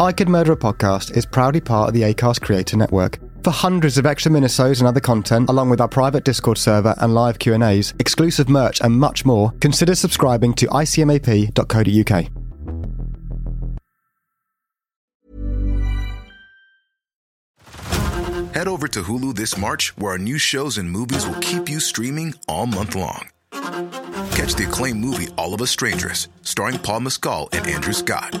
I Could Murder a Podcast is proudly part of the ACAST Creator Network. For hundreds of extra minisodes and other content, along with our private Discord server and live Q&As, exclusive merch and much more, consider subscribing to icmap.co.uk. Head over to Hulu this March, where our new shows and movies will keep you streaming all month long. Catch the acclaimed movie All of Us Strangers, starring Paul Mescal and Andrew Scott.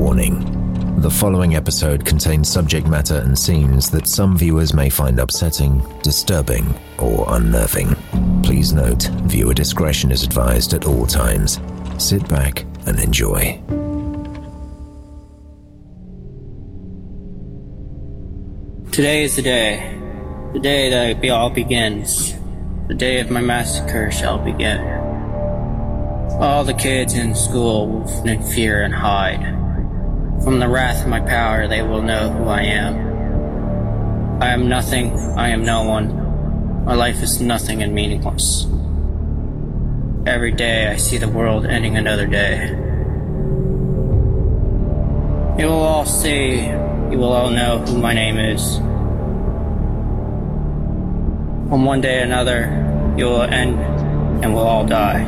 Warning The following episode contains subject matter and scenes that some viewers may find upsetting, disturbing, or unnerving. Please note, viewer discretion is advised at all times. Sit back and enjoy. Today is the day, the day that it all begins. The day of my massacre shall begin. All the kids in school will fear and hide. From the wrath of my power, they will know who I am. I am nothing, I am no one. My life is nothing and meaningless. Every day I see the world ending another day. You will all see, you will all know who my name is. On one day or another, you will end and we'll all die.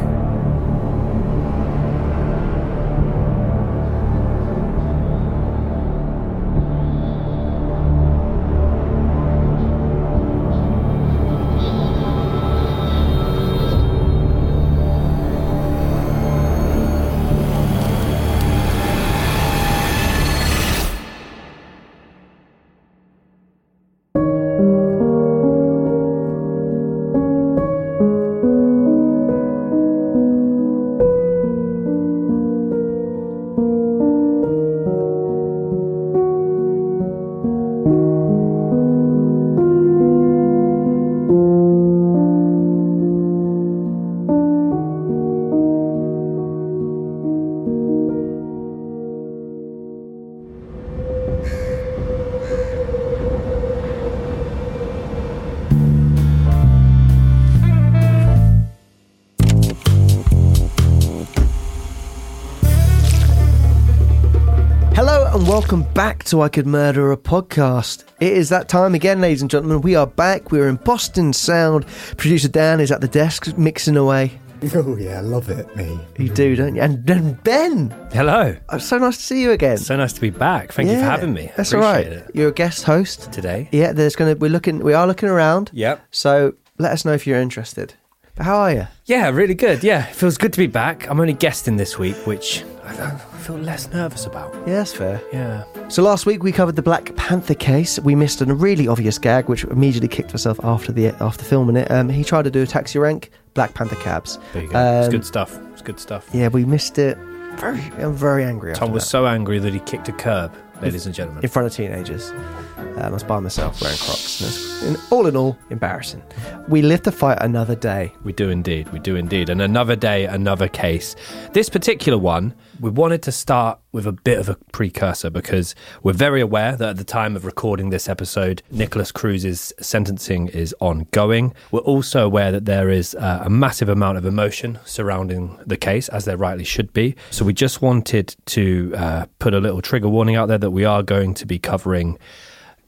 Back to I Could Murder a Podcast. It is that time again, ladies and gentlemen. We are back. We're in Boston Sound. Producer Dan is at the desk mixing away. Oh yeah, I love it, me. You do, don't you? And then Ben, Hello. oh, so nice to see you again. So nice to be back. Thank you for Yeah, having me. That's all right. Appreciate it. You're a guest host Today. Yeah, there's gonna we're looking we are looking around. Yep. So let us know if you're interested. How are you? Yeah, really good. Yeah, it feels good to be back. I'm only guesting this week, which I feel less nervous about. Yeah, that's fair. Yeah. So last week we covered the Black Panther case. We missed a really obvious gag, which immediately kicked herself after the after filming it. Um, he tried to do a taxi rank, Black Panther cabs. There you go. it's Um, good stuff. It's good stuff. Yeah, we missed it. Very, I'm very angry. Tom was that. so angry that he kicked a curb, ladies and gentlemen. in front of teenagers. Um, I was by myself wearing Crocs. And all in all, embarrassing. We live to fight another day. We do indeed. We do indeed. And another day, another case. This particular one, we wanted to start with a bit of a precursor because we're very aware that at the time of recording this episode, Nikolas Cruz's sentencing is ongoing. We're also aware that there is uh, a massive amount of emotion surrounding the case, as there rightly should be. So we just wanted to uh, put a little trigger warning out there that we are going to be covering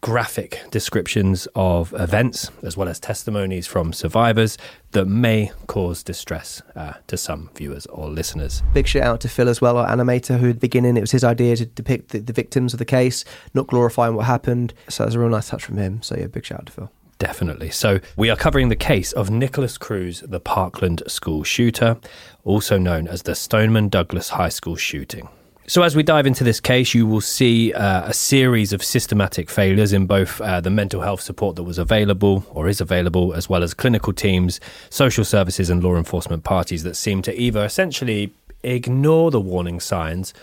graphic descriptions of events as well as testimonies from survivors that may cause distress uh, to some viewers or listeners. Big shout out to Phil as well, our animator, who at the beginning it was his idea to depict the, the victims of the case, not glorifying what happened. So it was a real nice touch from him. So yeah, big shout out to Phil. Definitely. So, we are covering the case of Nikolas Cruz, the Parkland school shooter, also known as the Stoneman Douglas High School shooting. So, as we dive into this case, you will see uh, a series of systematic failures in both uh, the mental health support that was available or is available, as well as clinical teams, social services, and law enforcement parties that seem to either essentially ignore the warning signs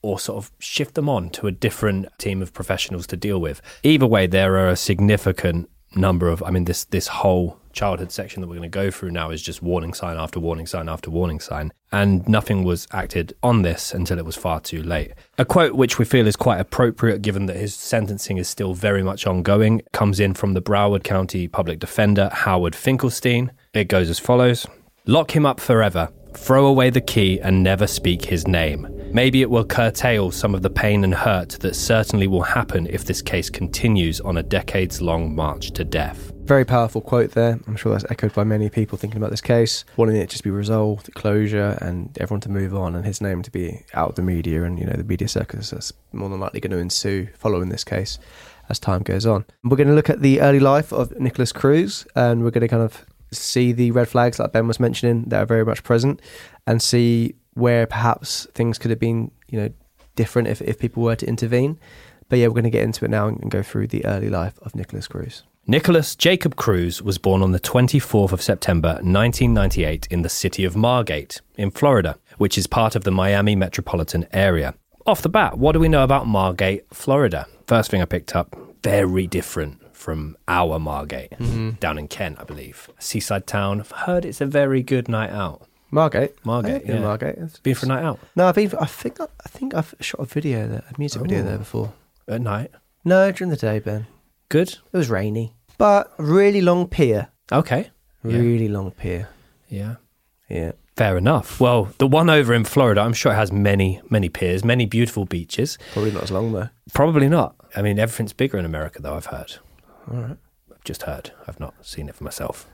or sort of shift them on to a different team of professionals to deal with. Either way, there are a significant number of, I mean, this, this whole childhood section that we're going to go through now is just warning sign after warning sign after warning sign. And nothing was acted on this until it was far too late. A quote which we feel is quite appropriate given that his sentencing is still very much ongoing comes in from the Broward County Public Defender, Howard Finkelstein. It goes as follows Lock him up forever. Throw away the key and never speak his name. Maybe it will curtail some of the pain and hurt that certainly will happen if this case continues on a decades long march to death. Very powerful quote there. I'm sure that's echoed by many people thinking about this case, wanting it just be resolved, closure, and everyone to move on, and his name to be out of the media and you know the media circus that's more than likely going to ensue following this case as time goes on. We're going to look at the early life of Nikolas Cruz, and we're going to kind of see the red flags like Ben was mentioning that are very much present, and see where perhaps things could have been you know different if if people were to intervene. But yeah, we're going to get into it now and go through the early life of Nikolas Cruz. Nikolas Jacob Cruz was born on the 24th of September 1998 in the city of Margate, in Florida, which is part of the Miami metropolitan area. Off the bat, what do we know about Margate, Florida? First thing I picked up, very different from our Margate, Mm-hmm. down in Kent, I believe. Seaside town. I've heard it's a very good night out. Margate, Margate, yeah. Margate. It's- Been for a night out No, I've been. I think. I think I've shot a video there, a music video there before. at night. No, during the day, Ben. Good. It was rainy, but really long pier. Okay. Yeah. Really long pier. Yeah. Yeah. Fair enough. Well, the one over in Florida, I'm sure it has many, many piers, many beautiful beaches. Probably not as long though. Probably not. I mean, everything's bigger in America, though, I've heard. All right. I've just heard. I've not seen it for myself.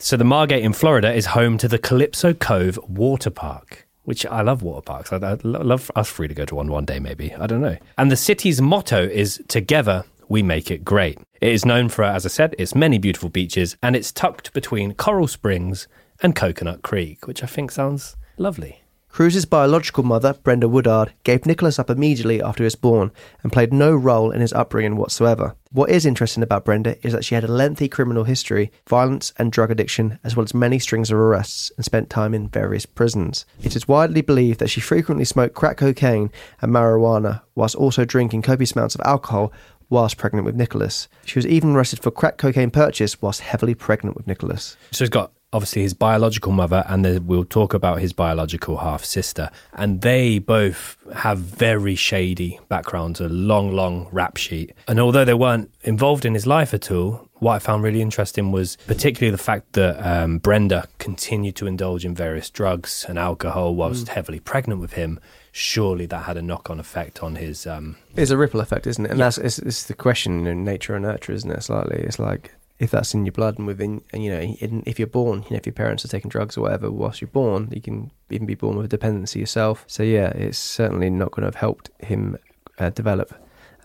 So, the Margate in Florida is home to the Calypso Cove Water Park, which I love water parks. I'd, I'd lo- love us free to go to one one day, maybe. I don't know. And the city's motto is Together we make it great. It is known for, as I said, its many beautiful beaches, and it's tucked between Coral Springs and Coconut Creek, which I think sounds lovely. Cruz's biological mother, Brenda Woodard, gave Nikolas up immediately after he was born and played no role in his upbringing whatsoever. What is interesting about Brenda is that she had a lengthy criminal history, violence and drug addiction, as well as many strings of arrests, and spent time in various prisons. It is widely believed that she frequently smoked crack cocaine and marijuana, whilst also drinking copious amounts of alcohol whilst pregnant with Nikolas. She was even arrested for crack cocaine purchase whilst heavily pregnant with Nikolas. So he's got obviously his biological mother, and we'll talk about his biological half sister. And they both have very shady backgrounds, a long, long rap sheet. And although they weren't involved in his life at all, what I found really interesting was particularly the fact that um, Brenda continued to indulge in various drugs and alcohol whilst heavily pregnant with him. Surely that had a knock on effect on his. Um, It's a ripple effect, isn't it? And that's it's, it's the question in nature and nurture, isn't it? Slightly, it's like if that's in your blood and within, and you know, in, if you're born, you know, if your parents are taking drugs or whatever whilst you're born, you can even be born with a dependency yourself. So yeah, it's certainly not going to have helped him uh, develop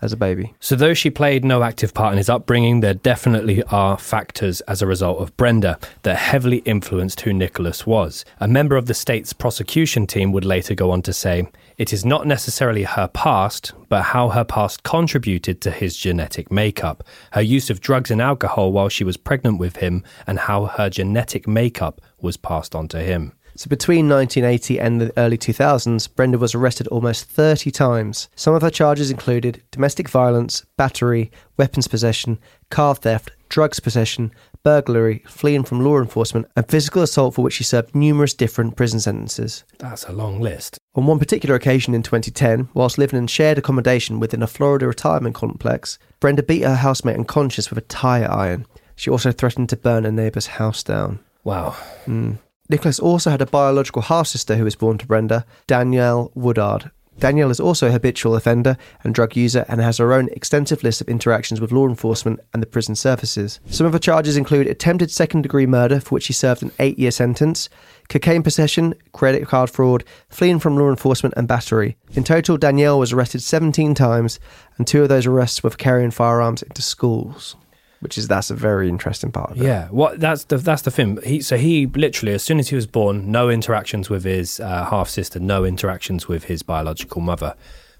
as a baby. So, though she played no active part in his upbringing, there definitely are factors as a result of Brenda that heavily influenced who Nikolas was. A member of the state's prosecution team would later go on to say, It is not necessarily her past, but how her past contributed to his genetic makeup, her use of drugs and alcohol while she was pregnant with him, and how her genetic makeup was passed on to him. So between 1980 and the early 2000s, Brenda was arrested almost 30 times. Some of her charges included domestic violence, battery, weapons possession, car theft, drugs possession, burglary, fleeing from law enforcement, and physical assault for which he served numerous different prison sentences. That's a long list. On one particular occasion in 2010, whilst living in shared accommodation within a Florida retirement complex, Brenda beat her housemate unconscious with a tire iron. She also threatened to burn a neighbour's house down. Wow. Hmm. Nikolas also had a biological half sister who was born to Brenda, Danielle Woodard. Danielle is also a habitual offender and drug user and has her own extensive list of interactions with law enforcement and the prison services. Some of her charges include attempted second degree murder, for which she served an eight year sentence, cocaine possession, credit card fraud, fleeing from law enforcement, and battery. In total, Danielle was arrested 17 times, and two of those arrests were for carrying firearms into schools. Which is that's a very interesting part of it. Yeah, what that's the that's the thing. He so he literally as soon as he was born, no interactions with his uh, half sister, no interactions with his biological mother,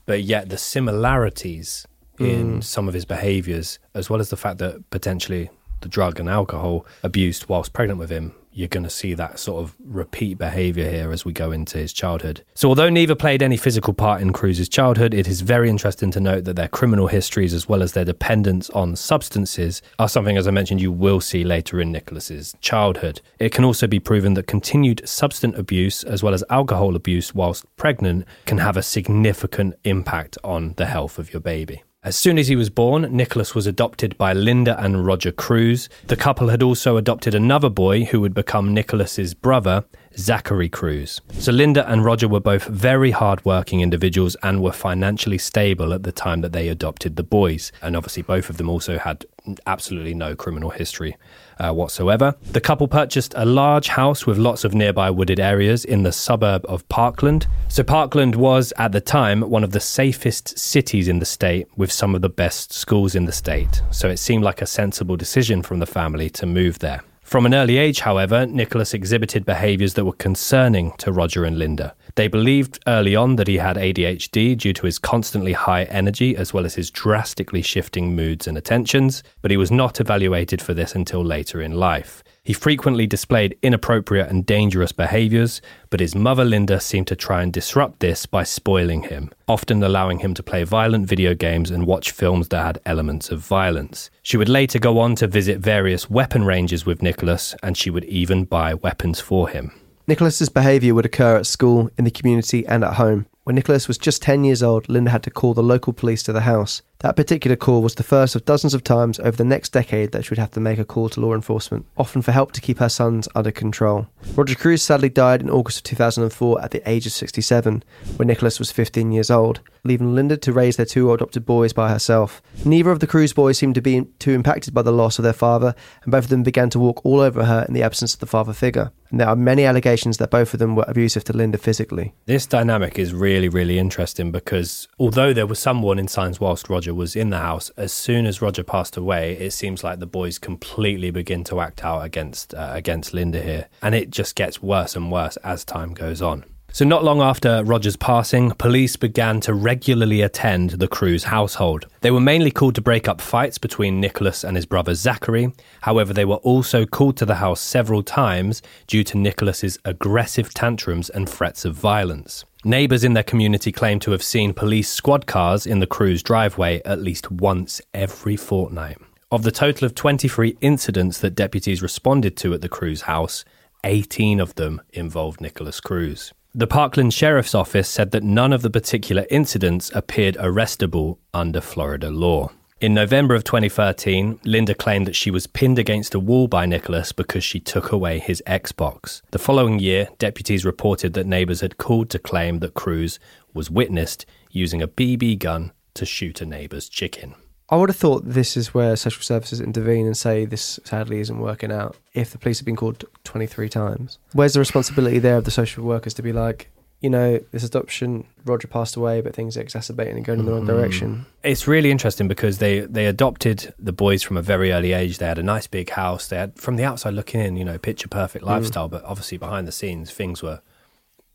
but yet the similarities in Mm. some of his behaviours, as well as the fact that potentially the drug and alcohol abused whilst pregnant with him, you're going to see that sort of repeat behaviour here as we go into his childhood. So, although neither played any physical part in Cruz's childhood, it is very interesting to note that their criminal histories, as well as their dependence on substances, are something, as I mentioned, you will see later in Nikolas's childhood. It can also be proven that continued substance abuse, as well as alcohol abuse whilst pregnant, can have a significant impact on the health of your baby. As soon as he was born, Nikolas was adopted by Linda and Roger Cruz. The couple had also adopted another boy who would become Nikolas's brother, Zachary Cruz. So Linda and Roger were both very hardworking individuals and were financially stable at the time that they adopted the boys. And obviously, both of them also had absolutely no criminal history uh, whatsoever. The couple purchased a large house with lots of nearby wooded areas in the suburb of Parkland. So, Parkland was at the time one of the safest cities in the state with some of the best schools in the state. So, it seemed like a sensible decision from the family to move there. From an early age, however, Nikolas exhibited behaviours that were concerning to Roger and Linda. They believed early on that he had ADHD due to his constantly high energy as well as his drastically shifting moods and attentions, but he was not evaluated for this until later in life. He frequently displayed inappropriate and dangerous behaviours, but his mother Linda seemed to try and disrupt this by spoiling him, often allowing him to play violent video games and watch films that had elements of violence. She would later go on to visit various weapon ranges with Nikolas, and she would even buy weapons for him. Nikolas's behaviour would occur at school, in the community, and at home. When Nikolas was just 10 years old, Linda had to call the local police to the house. That particular call was the first of dozens of times over the next decade that she would have to make a call to law enforcement, often for help to keep her sons under control. Roger Cruz sadly died in August of 2004 at the age of 67, when Nikolas was 15 years old, leaving Linda to raise their two adopted boys by herself. Neither of the Cruz boys seemed to be too impacted by the loss of their father, and both of them began to walk all over her in the absence of the father figure. And there are many allegations that both of them were abusive to Linda physically. This dynamic is really, really interesting because although there was someone in signs whilst Roger was in the house, as soon as Roger passed away, it seems like the boys completely begin to act out against uh, against Linda here, and it just gets worse and worse as time goes on. So, not long after Roger's passing, police began to regularly attend the Cruz household. They were mainly called to break up fights between Nikolas and his brother Zachary. However, they were also called to the house several times due to Nikolas's aggressive tantrums and threats of violence. Neighbours in their community claim to have seen police squad cars in the Cruz driveway at least once every fortnight. Of the total of 23 incidents that deputies responded to at the Cruz house, 18 of them involved Nikolas Cruz. The Parkland Sheriff's Office said that none of the particular incidents appeared arrestable under Florida law. In November of 2013, Linda claimed that she was pinned against a wall by Nikolas because she took away his Xbox. The following year, deputies reported that neighbors had called to claim that Cruz was witnessed using a BB gun to shoot a neighbor's chicken. I would have thought this is where social services intervene and say this sadly isn't working out if the police have been called 23 times. Where's the responsibility there of the social workers to be like, you know, this adoption, Roger passed away, but things are exacerbating and going in the wrong direction? It's really interesting because they, they adopted the boys from a very early age. They had a nice big house. They had, from the outside looking in, you know, picture perfect lifestyle, but obviously behind the scenes, things were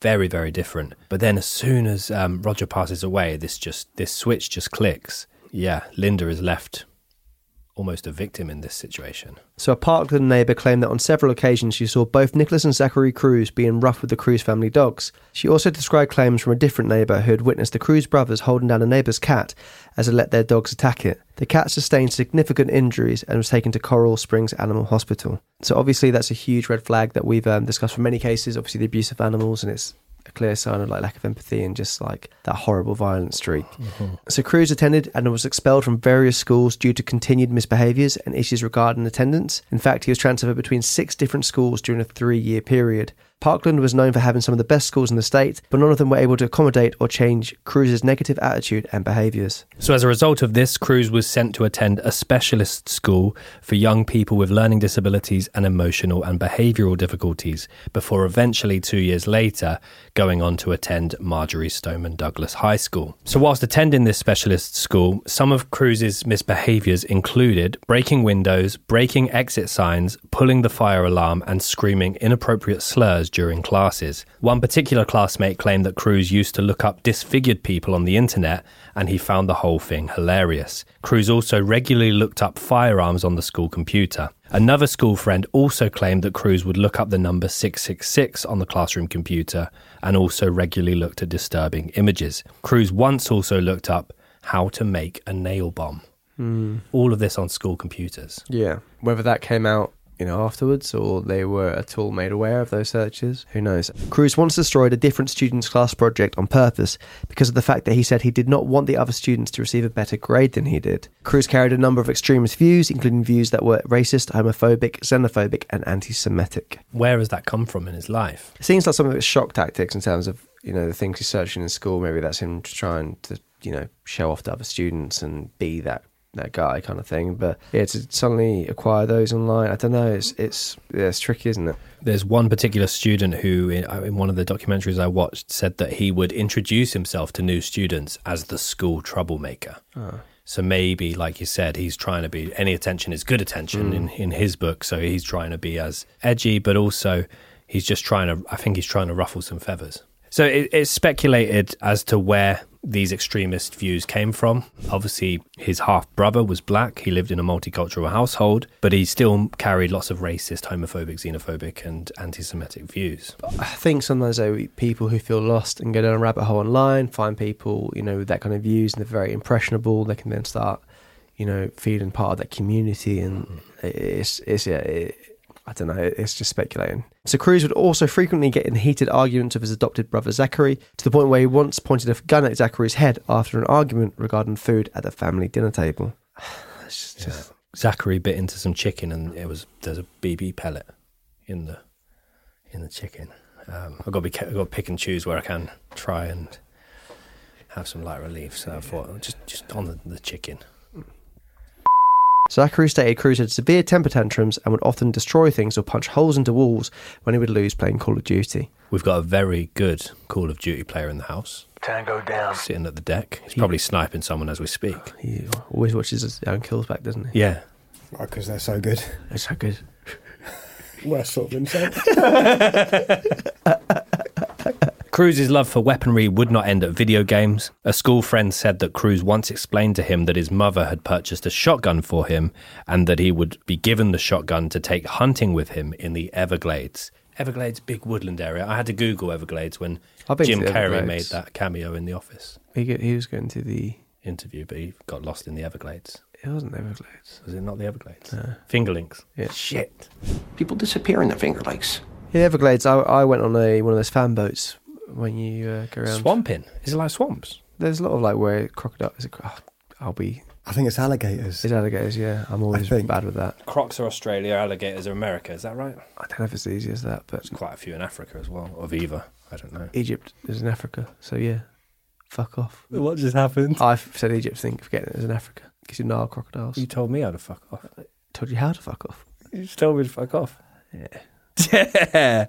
very, very different. But then as soon as um, Roger passes away, this just, this switch just clicks. Yeah, Linda is left almost a victim in this situation. So a Parkland neighbour claimed that on several occasions she saw both Nikolas and Zachary Cruz being rough with the Cruz family dogs. She also described claims from a different neighbour who had witnessed the Cruz brothers holding down a neighbour's cat as they let their dogs attack it. The cat sustained significant injuries and was taken to Coral Springs Animal Hospital. So obviously that's a huge red flag that we've um, discussed for many cases. Obviously the abuse of animals and it's a clear sign of like lack of empathy and just like that horrible violent streak. Mm-hmm. So Cruz attended and was expelled from various schools due to continued misbehaviours and issues regarding attendance. In fact, he was transferred between six different schools during a three-year period. Parkland was known for having some of the best schools in the state, but none of them were able to accommodate or change Cruz's negative attitude and behaviours. So, as a result of this, Cruz was sent to attend a specialist school for young people with learning disabilities and emotional and behavioural difficulties, before eventually, two years later, going on to attend Marjory Stoneman Douglas High School. So, whilst attending this specialist school, some of Cruz's misbehaviours included breaking windows, breaking exit signs, pulling the fire alarm, and screaming inappropriate slurs during classes. One particular classmate claimed that Cruz used to look up disfigured people on the internet and he found the whole thing hilarious. Cruz also regularly looked up firearms on the school computer. Another school friend also claimed that Cruz would look up the number 666 on the classroom computer and also regularly looked at disturbing images. Cruz once also looked up how to make a nail bomb. Hmm. All of this on school computers. Yeah. Whether that came out, you know, afterwards or they were at all made aware of those searches, who knows? Cruz once destroyed a different student's class project on purpose because of the fact that he said he did not want the other students to receive a better grade than he did. Cruz carried a number of extremist views, including views that were racist, homophobic, xenophobic, and anti Semitic. Where has that come from in his life? It seems like some of it's shock tactics in terms of, you know, the things he's searching in school. Maybe that's him trying to, you know, show off to other students and be that that guy kind of thing. But yeah, to suddenly acquire those online, I don't know. It's it's yeah, it's tricky, isn't it? There's one particular student who, in, uh, in one of the documentaries I watched, said that he would introduce himself to new students as the school troublemaker. Oh. So maybe, like you said, he's trying to be any attention is good attention in, in his book. So he's trying to be as edgy, but also he's just trying to, I think he's trying to ruffle some feathers. So it, it's speculated as to where these extremist views came from. Obviously, his half brother was black. He lived in a multicultural household, but he still carried lots of racist, homophobic, xenophobic, and anti Semitic views. I think sometimes though people who feel lost and go down a rabbit hole online find people you know with that kind of views and they're very impressionable. They can then start you know feeling part of that community and mm. it's it's yeah. It, I don't know. It's just speculating. So Cruz would also frequently get in heated arguments with his adopted brother Zachary, to the point where he once pointed a gun at Zachary's head after an argument regarding food at the family dinner table. Just, just- Zachary bit into some chicken, and it was there's a BB pellet in the in the chicken. Um, I've got to be I've got to pick and choose where I can try and have some light relief. So I thought just just on the, the chicken. Zachary stated Cruz had severe temper tantrums and would often destroy things or punch holes into walls when he would lose playing Call of Duty. We've got a very good Call of Duty player in the house, Tango down. sitting at the deck. He's probably sniping someone as we speak. He always watches his own kills back, doesn't he? Yeah. Because they're so good. They're so good. Worst sort of insult. Cruz's love for weaponry would not end at video games. A school friend said that Cruz once explained to him that his mother had purchased a shotgun for him and that he would be given the shotgun to take hunting with him in the Everglades. Everglades, big woodland area. I had to Google Everglades when I've Jim Carrey made that cameo in the office He, go- he was going to the. interview, but he got lost in the Everglades. It wasn't the Everglades. Was it not the Everglades? Finger Lakes. Yeah. Shit. People disappear in the Finger Lakes. Yeah, Everglades. I, I went on a one of those fan boats when you uh, go around. Swamping. Is it like swamps? There's a lot of like where crocodile. Is it? cro- I'll be. I think it's alligators. It's alligators. Yeah, I'm always think. bad with that. Crocs are Australia, alligators are America. Is that right? I don't know if it's as easy as that, but There's quite a few in Africa as well, or Viva. I don't know. Egypt is in Africa, so yeah, fuck off. What just happened? I've said Egypt. Think forget it is in Africa because you Nile crocodiles. You told me how to fuck off. told you how to fuck off. You just told me to fuck off. Yeah. Yeah.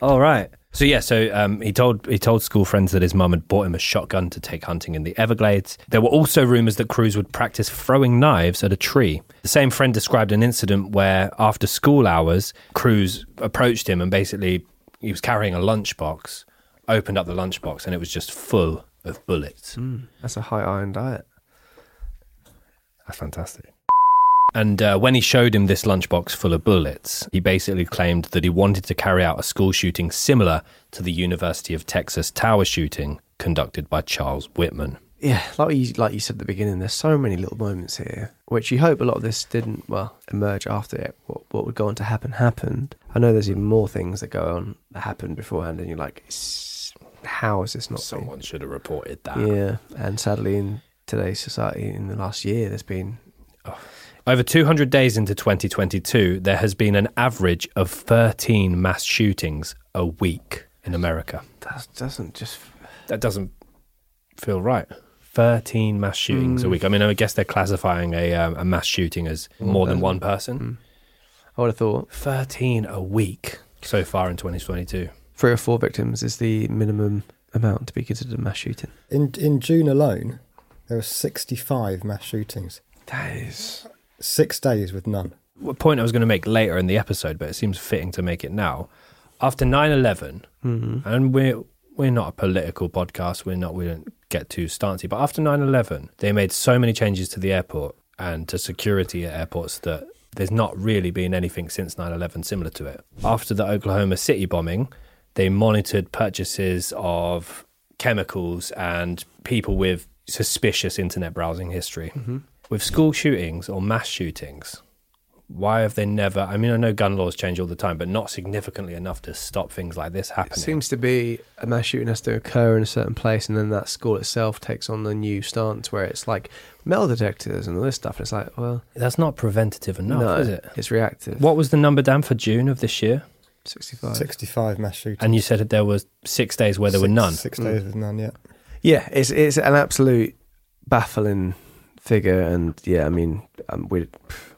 All right. So yeah, so um, he told he told school friends that his mum had bought him a shotgun to take hunting in the Everglades. There were also rumours that Cruz would practice throwing knives at a tree. The same friend described an incident where, after school hours, Cruz approached him and basically he was carrying a lunchbox, opened up the lunchbox, and it was just full of bullets. That's a high iron diet. That's fantastic. And uh, when he showed him this lunchbox full of bullets, he basically claimed that he wanted to carry out a school shooting similar to the University of Texas tower shooting conducted by Charles Whitman. Yeah, like you like you said at the beginning, there's so many little moments here, which you hope a lot of this didn't well emerge after it. What what would go on to happen happened. I know there's even more things that go on that happened beforehand, and you're like, how is this not? been-" Someone should have reported that. Yeah, and sadly in today's society, in the last year, there's been Over 200 days into 2022, there has been an average of 13 mass shootings a week in America. That doesn't just. That doesn't feel right. 13 mass shootings a Mm. week. I mean, I guess they're classifying a, um, a mass shooting as more than one person. I would have thought 13 a week so far in 2022. three or four victims is the minimum amount to be considered a mass shooting. In in June alone, there were 65 mass shootings. That is. Six days with none. A point I was going to make later in the episode, but it seems fitting to make it now. After 9 11, Mhm. and we're, we're not a political podcast, we're not, we don't get too stancy, but after 9 11, they made so many changes to the airport and to security at airports that there's not really been anything since 9 11 similar to it. After the Oklahoma City bombing, they monitored purchases of chemicals and people with suspicious internet browsing history. With school shootings or mass shootings, why have they never? I mean, I know gun laws change all the time, but not significantly enough to stop things like this happening. It seems to be a mass shooting has to occur in a certain place, and then that school itself takes on the new stance where it's like metal detectors and all this stuff. And it's like, well, That's not preventative enough, no, is it? It's reactive. What was the number, down for June of this year? 65. 65 mass shootings. And you said that there was six days where there were none. Six days mm. with none, yeah. Yeah, it's it's an absolute baffling figure, and yeah, I mean, um, we,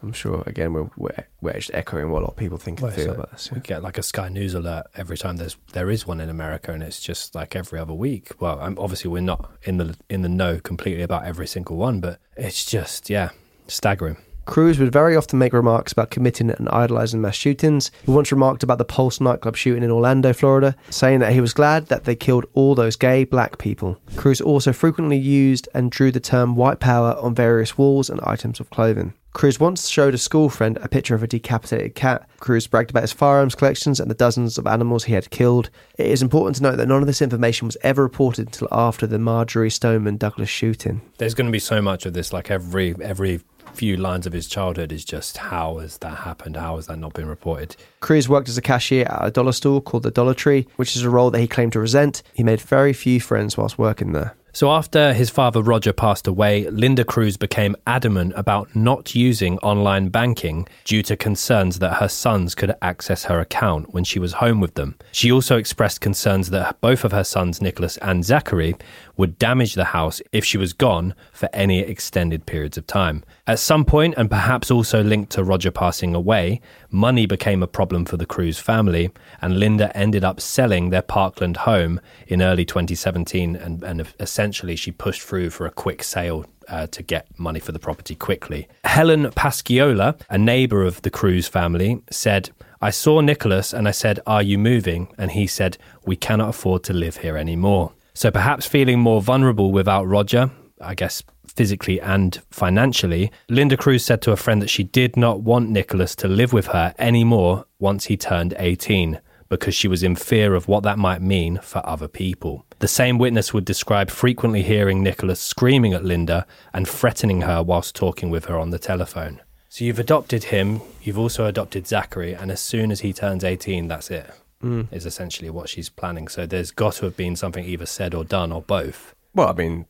I'm sure again we're we're, we're just echoing what a lot of people think and Well, feel so about this. We get like a Sky News alert every time there's there is one in America, and it's just like every other week. Well, um, obviously we're not in the in the know completely about every single one, but it's just yeah, staggering. Cruz would very often make remarks about committing and idolizing mass shootings. He once remarked about the Pulse nightclub shooting in Orlando, Florida, saying that he was glad that they killed all those gay black people. Cruz also frequently used and drew the term white power on various walls and items of clothing. Cruz once showed a school friend a picture of a decapitated cat. Cruz bragged about his firearms collections and the dozens of animals he had killed. It is important to note that none of this information was ever reported until after the Marjory Stoneman Douglas shooting. There's going to be so much of this. Like every every few lines of his childhood is just how has that happened? How has that not been reported? Cruz worked as a cashier at a dollar store called the Dollar Tree, which is a role that he claimed to resent. He made very few friends whilst working there. So after his father Roger passed away, Linda Cruz became adamant about not using online banking due to concerns that her sons could access her account when she was home with them. She also expressed concerns that both of her sons, Nikolas and Zachary, would damage the house if she was gone for any extended periods of time. At some point, and perhaps also linked to Roger passing away, money became a problem for the Cruz family, and Linda ended up selling their Parkland home in early 2017, and, and essentially she pushed through for a quick sale uh, to get money for the property quickly. Helen Pasquiola, a neighbor of the Cruz family, said, I saw Nikolas and I said, Are you moving? And he said, We cannot afford to live here anymore. So perhaps feeling more vulnerable without Roger, I guess physically and financially, Linda Cruz said to a friend that she did not want Nikolas to live with her anymore once he turned 18 because she was in fear of what that might mean for other people. The same witness would describe frequently hearing Nikolas screaming at Linda and threatening her whilst talking with her on the telephone. So you've adopted him, you've also adopted Zachary, and as soon as he turns 18, that's it. Mm. Is essentially what she's planning. So there's got to have been something either said or done or both. Well, I mean,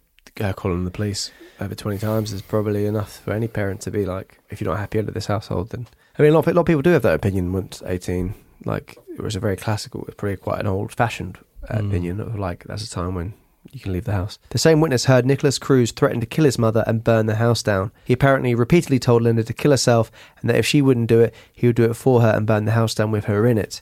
calling the police over 20 times is probably enough for any parent to be like, if you're not happy under this household, then. I mean, a lot, of, a lot of people do have that opinion once 18. Like, it was a very classical, it's probably quite an old fashioned uh, Mm. opinion of like, that's a time when you can leave the house. The same witness heard Nikolas Cruz threaten to kill his mother and burn the house down. He apparently repeatedly told Linda to kill herself and that if she wouldn't do it, he would do it for her and burn the house down with her in it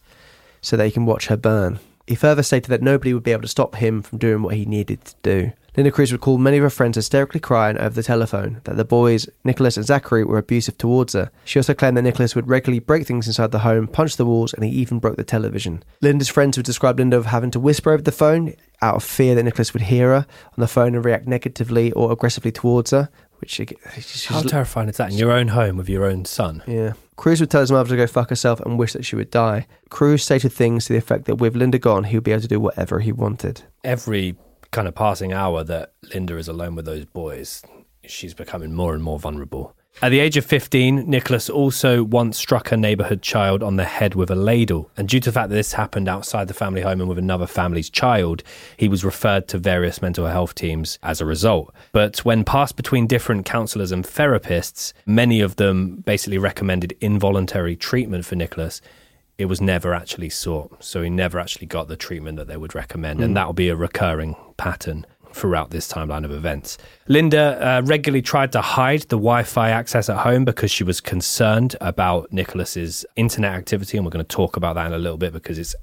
so that he can watch her burn. He further stated that nobody would be able to stop him from doing what he needed to do. Linda Cruz would call many of her friends hysterically crying over the telephone that the boys, Nikolas and Zachary, were abusive towards her. She also claimed that Nikolas would regularly break things inside the home, punch the walls, and he even broke the television. Linda's friends would describe Linda of having to whisper over the phone out of fear that Nikolas would hear her on the phone and react negatively or aggressively towards her. Which she, she's How terrifying is that in your own home with your own son? yeah. Cruz would tell his mother to go fuck herself and wish that she would die. Cruz stated things to the effect that with Linda gone, he would be able to do whatever he wanted. Every kind of passing hour that Linda is alone with those boys, she's becoming more and more vulnerable. At the age of 15, Nikolas also once struck a neighborhood child on the head with a ladle. And due to the fact that this happened outside the family home and with another family's child, he was referred to various mental health teams as a result. But when passed between different counselors and therapists, many of them basically recommended involuntary treatment for Nicholas it was never actually sought. So he never actually got the treatment that they would recommend. And hmm. that will be a recurring pattern throughout this timeline of events. Linda uh, regularly tried to hide the Wi Fi access at home because she was concerned about Nikolas's internet activity. And we're going to talk about that in a little bit because it's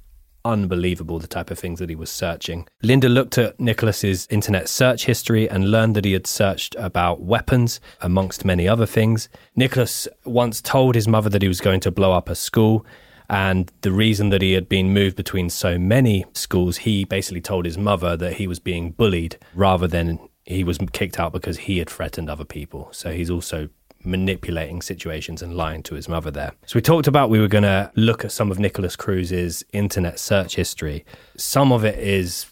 unbelievable the type of things that he was searching. Linda looked at Nikolas's internet search history and learned that he had searched about weapons amongst many other things. Nikolas once told his mother that he was going to blow up a school. And the reason that he had been moved between so many schools, he basically told his mother that he was being bullied rather than he was kicked out because he had threatened other people. So he's also manipulating situations and lying to his mother there. So we talked about we were going to look at some of Nikolas Cruz's internet search history. Some of it is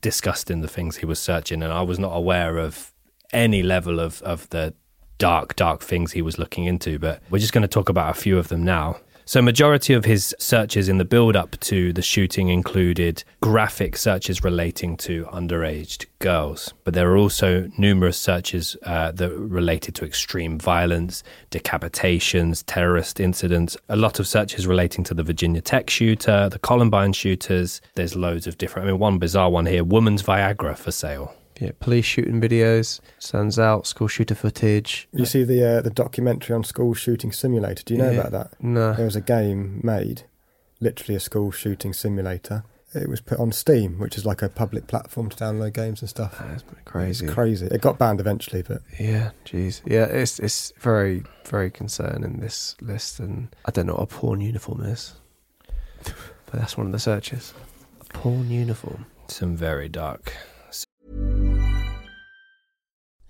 disgusting, the things he was searching, and I was not aware of any level of, of the dark, dark things he was looking into. But we're just going to talk about a few of them now. So, majority of his searches in the build up to the shooting included graphic searches relating to underage girls, but there are also numerous searches uh, that related to extreme violence, decapitations, terrorist incidents. A lot of searches relating to the Virginia Tech shooter, the Columbine shooters. There's loads of different. I mean, one bizarre one here: woman's Viagra for sale. Yeah, police shooting videos, stands out, school shooter footage. You see the uh, the documentary on school shooting simulator. Do you know Yeah. about that? No. There was a game made, literally a school shooting simulator. It was put on Steam, which is like a public platform to download games and stuff. That's crazy. It's crazy. It got banned eventually, but Yeah, jeez. Yeah, it's it's very very concerning this list, and I don't know what a porn uniform is, but that's one of the searches. A porn uniform. Some very dark.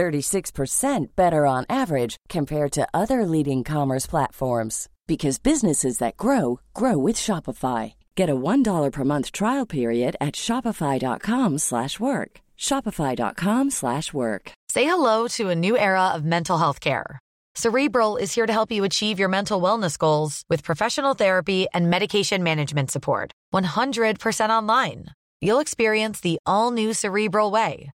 36% better on average compared to other leading commerce platforms because businesses that grow grow with Shopify. Get a $1 per month trial period at shopify.com/work. shopify.com/work. Say hello to a new era of mental health care. Cerebral is here to help you achieve your mental wellness goals with professional therapy and medication management support. 100% online. You'll experience the all new Cerebral Way,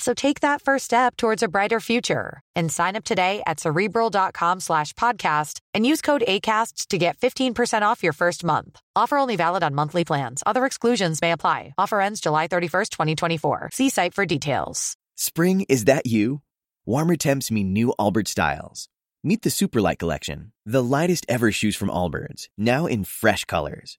So take that first step towards a brighter future and sign up today at cerebral.com slash podcast and use code ACAST to get 15% off your first month. Offer only valid on monthly plans. Other exclusions may apply. Offer ends July 31st, 2024. See site for details. Spring, is that you? Warmer temps mean new Allbirds styles. Meet the Superlight Collection, the lightest ever shoes from Allbirds, now in fresh colors.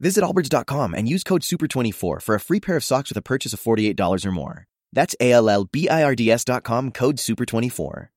Visit allbirds.com and use code SUPER24 for a free pair of socks with a purchase of $48 or more. That's A L L B I R D S.com code SUPER24.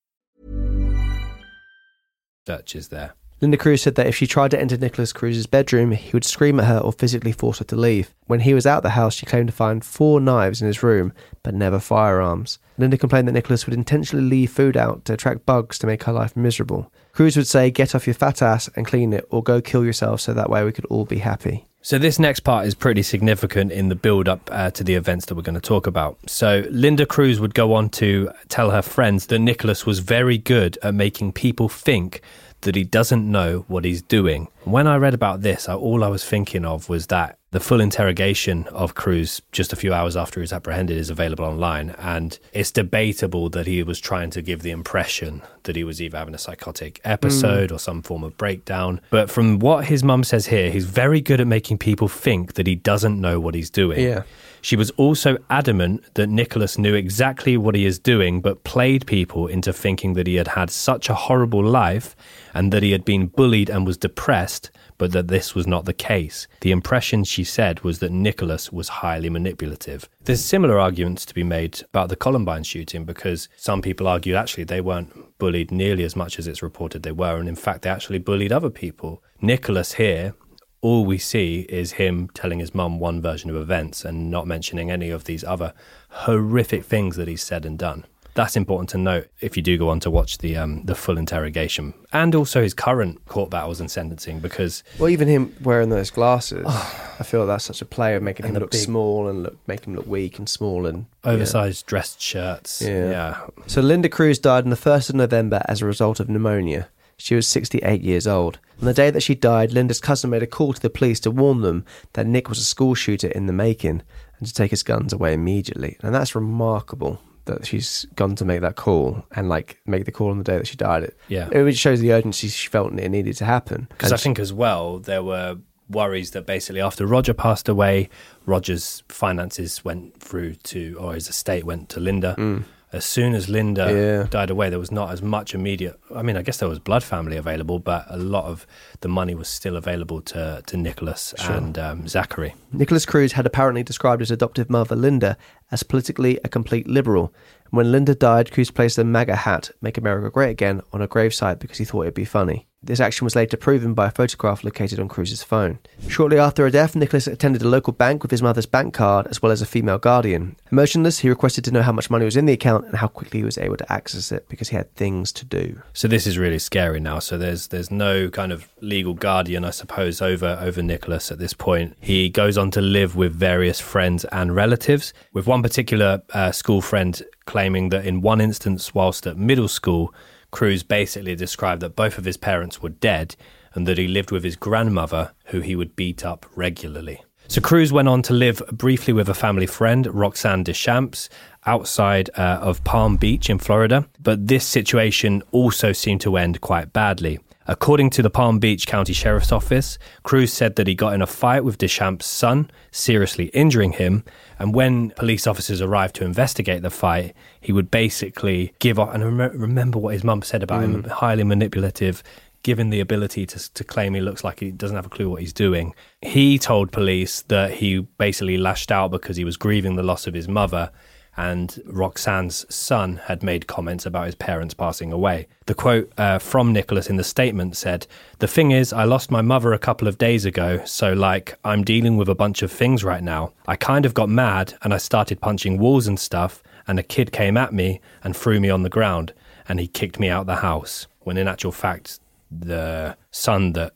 Dutch is there. Linda Cruz said that if she tried to enter Nikolas Cruz's bedroom, he would scream at her or physically force her to leave. When he was out the house, she claimed to find four knives in his room, but never firearms. Linda complained that Nikolas would intentionally leave food out to attract bugs to make her life miserable. Cruz would say, Get off your fat ass and clean it, or go kill yourself so that way we could all be happy. So this next part is pretty significant in the build up uh, to the events that we're going to talk about. So Linda Cruz would go on to tell her friends that Nikolas was very good at making people think that he doesn't know what he's doing. When I read about this, all I was thinking of was that the full interrogation of Cruz just a few hours after he was apprehended is available online, and it's debatable that he was trying to give the impression that he was either having a psychotic episode Mm. or some form of breakdown. But from what his mum says here, he's very good at making people think that he doesn't know what he's doing. Yeah. She was also adamant that Nikolas knew exactly what he is doing, but played people into thinking that he had had such a horrible life and that he had been bullied and was depressed, but that this was not the case. The impression she said was that Nikolas was highly manipulative. There's similar arguments to be made about the Columbine shooting because some people argue actually they weren't bullied nearly as much as it's reported they were, and in fact, they actually bullied other people. Nikolas here all we see is him telling his mum one version of events and not mentioning any of these other horrific things that he's said and done. That's important to note if you do go on to watch the um, the full interrogation and also his current court battles and sentencing because Well, even him wearing those glasses, I feel that's such a play of making him look big- small and look make him look weak and small and yeah. oversized dressed shirts. Yeah. yeah. So Linda Cruz died on the 1st of November as a result of pneumonia. She was 68 years old. On the day that she died, Linda's cousin made a call to the police to warn them that Nick was a school shooter in the making and to take his guns away immediately. And that's remarkable that she's gone to make that call and like make the call on the day that she died. It, Yeah. it shows the urgency she felt and it needed to happen. Because I think as well, there were worries that basically after Roger passed away, Roger's finances went through to, or his estate went to Linda. Mm. As soon as Linda Yeah. died away, there was not as much immediate. I mean, I guess there was blood family available, but a lot of the money was still available to, to Nikolas Sure. and um, Zachary. Nikolas Cruz had apparently described his adoptive mother, Linda, as politically a complete liberal. When Linda died, Cruz placed a MAGA hat, Make America Great Again, on her gravesite because he thought it'd be funny. This action was later proven by a photograph located on Cruz's phone. Shortly after her death, Nikolas attended a local bank with his mother's bank card as well as a female guardian. Emotionless, he requested to know how much money was in the account and how quickly he was able to access it because he had things to do. So this is really scary now. So there's there's no kind of legal guardian, I suppose, over over Nikolas at this point. He goes on to live with various friends and relatives. With one particular uh, school friend claiming that in one instance, whilst at middle school, Cruz basically described that both of his parents were dead and that he lived with his grandmother, who he would beat up regularly. So Cruz went on to live briefly with a family friend, Roxanne Deschamps, outside uh, of Palm Beach in Florida. But this situation also seemed to end quite badly. According to the Palm Beach County Sheriff's Office, Cruz said that he got in a fight with Deschamps' son, seriously injuring him. And when police officers arrived to investigate the fight, he would basically give up. And rem- remember what his mum said about him highly manipulative, given the ability to, to claim he looks like he doesn't have a clue what he's doing. He told police that he basically lashed out because he was grieving the loss of his mother and Roxanne's son had made comments about his parents passing away. The quote uh, from Nikolas in the statement said, The thing is, I lost my mother a couple of days ago, so like, I'm dealing with a bunch of things right now. I kind of got mad and I started punching walls and stuff, and a kid came at me and threw me on the ground, and he kicked me out the house. When in actual fact, the son that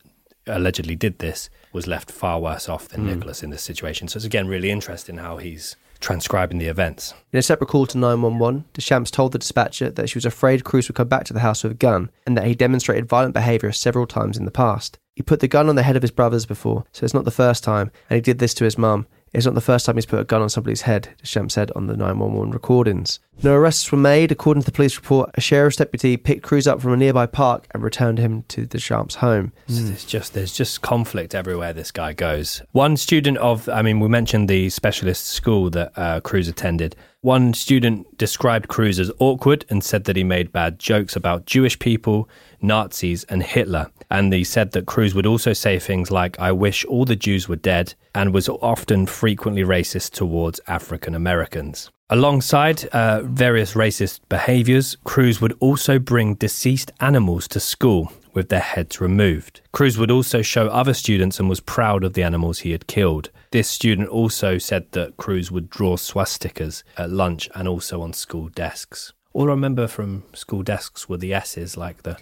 allegedly did this was left far worse off than Mm. Nikolas in this situation. So it's again really interesting how he's transcribing the events. In a separate call to 911, Deschamps told the dispatcher that she was afraid Cruz would come back to the house with a gun and that he demonstrated violent behaviour several times in the past. He put the gun on the head of his brothers before, so it's not the first time, and he did this to his mum. It's not the first time he's put a gun on somebody's head, Deschamps said on the 911 recordings. No arrests were made. According to the police report, a sheriff's deputy picked Cruz up from a nearby park and returned him to Deschamps' home. So there's just there's just conflict everywhere this guy goes. One student of, I mean, we mentioned the specialist school that uh, Cruz attended. One student described Cruz as awkward and said that he made bad jokes about Jewish people, Nazis, and Hitler. And he said that Cruz would also say things like, "I wish all the Jews were dead," and was often frequently racist towards African Americans. Alongside uh, various racist behaviors, Cruz would also bring deceased animals to school with their heads removed. Cruz would also show other students and was proud of the animals he had killed. This student also said that Cruz would draw swastikas at lunch and also on school desks. All I remember from school desks were the S's, like the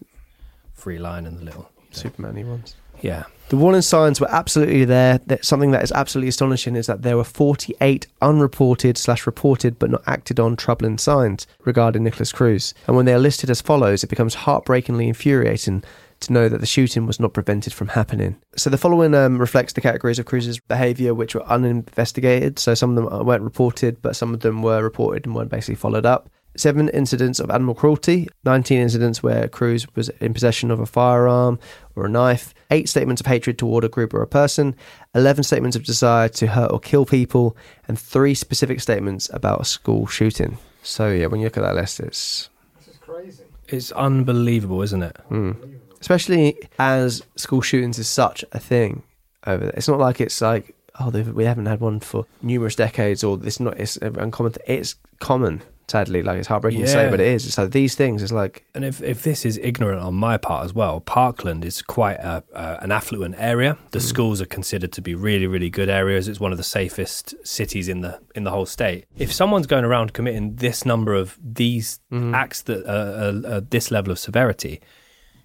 free line and the little Superman ones. Yeah. The warning signs were absolutely there. That something that is absolutely astonishing is that there were 48 unreported slash reported but not acted on troubling signs regarding Nikolas Cruz. And when they are listed as follows, it becomes heartbreakingly infuriating to know that the shooting was not prevented from happening. So the following um, reflects the categories of Cruz's behaviour which were uninvestigated. So some of them weren't reported, but some of them were reported and weren't basically followed up seven incidents of animal cruelty, 19 incidents where Cruz was in possession of a firearm or a knife, eight statements of hatred toward a group or a person, 11 statements of desire to hurt or kill people, and three specific statements about a school shooting. So, yeah, when you look at that list, it's. This is Crazy. It's unbelievable, isn't it? Mm. Especially as school shootings is such a thing over there. It's not like it's like, oh, we haven't had one for numerous decades or it's not, it's uncommon. It's common sadly. Like it's heartbreaking to say, Yeah. but it is. It's like these things. It's like And if, if this is ignorant on my part as well, Parkland is quite a, uh, an affluent area. The schools are considered to be really, really good areas. It's one of the safest cities in the in the whole state. If someone's going around committing this number of these acts that uh, uh, uh, this level of severity,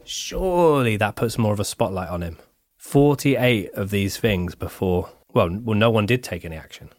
surely that puts more of a spotlight on him. Forty-eight of these things before. Well, well, no one did take any action.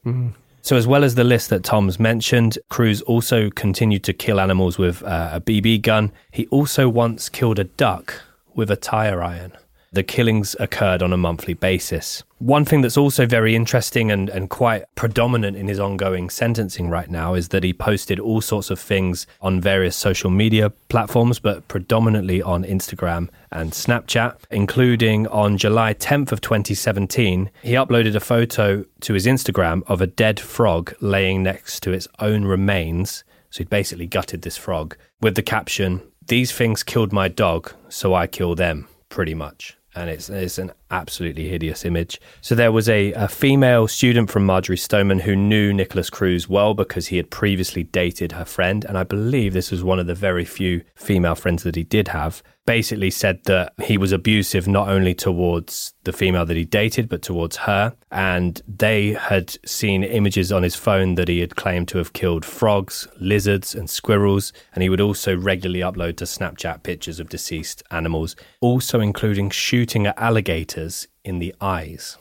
So, as well as the list that Tom's mentioned, Cruz also continued to kill animals with uh, a BB gun. He also once killed a duck with a tire iron. The killings occurred on a monthly basis. One thing that's also very interesting and, and quite predominant in his ongoing sentencing right now is that he posted all sorts of things on various social media platforms, but predominantly on Instagram and Snapchat, including on July 10th of 2017, he uploaded a photo to his Instagram of a dead frog laying next to its own remains. So he'd basically gutted this frog with the caption, These things killed my dog, so I kill them, pretty much. And it's, it's an absolutely hideous image. So there was a, a female student from Marjory Stoneman who knew Nikolas Cruz well because he had previously dated her friend. And I believe this was one of the very few female friends that he did have. Basically said that he was abusive not only towards the female that he dated, but towards her. And they had seen images on his phone that he had claimed to have killed frogs, lizards, and squirrels. And he would also regularly upload to Snapchat pictures of deceased animals, also including shooting at alligators in the eyes.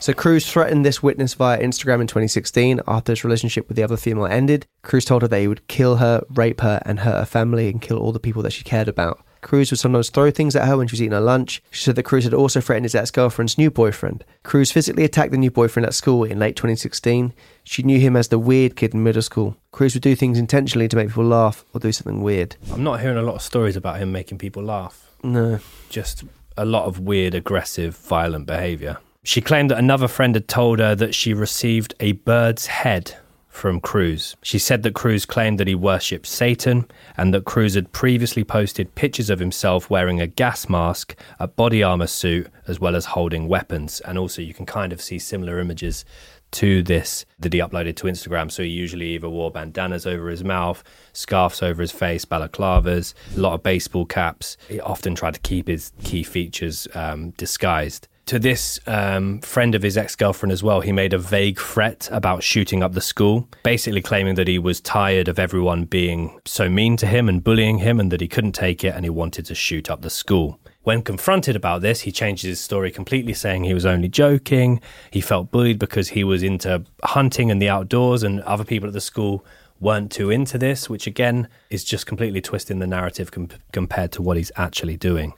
So Cruz threatened this witness via Instagram in 2016 after his relationship with the other female ended. Cruz told her that he would kill her, rape her, and hurt her family and kill all the people that she cared about. Cruz would sometimes throw things at her when she was eating her lunch. She said that Cruz had also threatened his ex-girlfriend's new boyfriend. Cruz physically attacked the new boyfriend at school in late 2016. She knew him as the weird kid in middle school. Cruz would do things intentionally to make people laugh or do something weird. I'm not hearing a lot of stories about him making people laugh. No. Just a lot of weird, aggressive, violent behavior. She claimed that another friend had told her that she received a bird's head from Cruz. She said that Cruz claimed that he worshipped Satan and that Cruz had previously posted pictures of himself wearing a gas mask, a body armor suit, as well as holding weapons. And also, you can kind of see similar images to this that he uploaded to Instagram. So he usually either wore bandanas over his mouth, scarves over his face, balaclavas, a lot of baseball caps. He often tried to keep his key features um, disguised. To this um, friend of his ex girlfriend as well, he made a vague threat about shooting up the school, basically claiming that he was tired of everyone being so mean to him and bullying him and that he couldn't take it and he wanted to shoot up the school. When confronted about this, he changed his story completely, saying he was only joking. He felt bullied because he was into hunting and the outdoors, and other people at the school weren't too into this, which again is just completely twisting the narrative com- compared to what he's actually doing.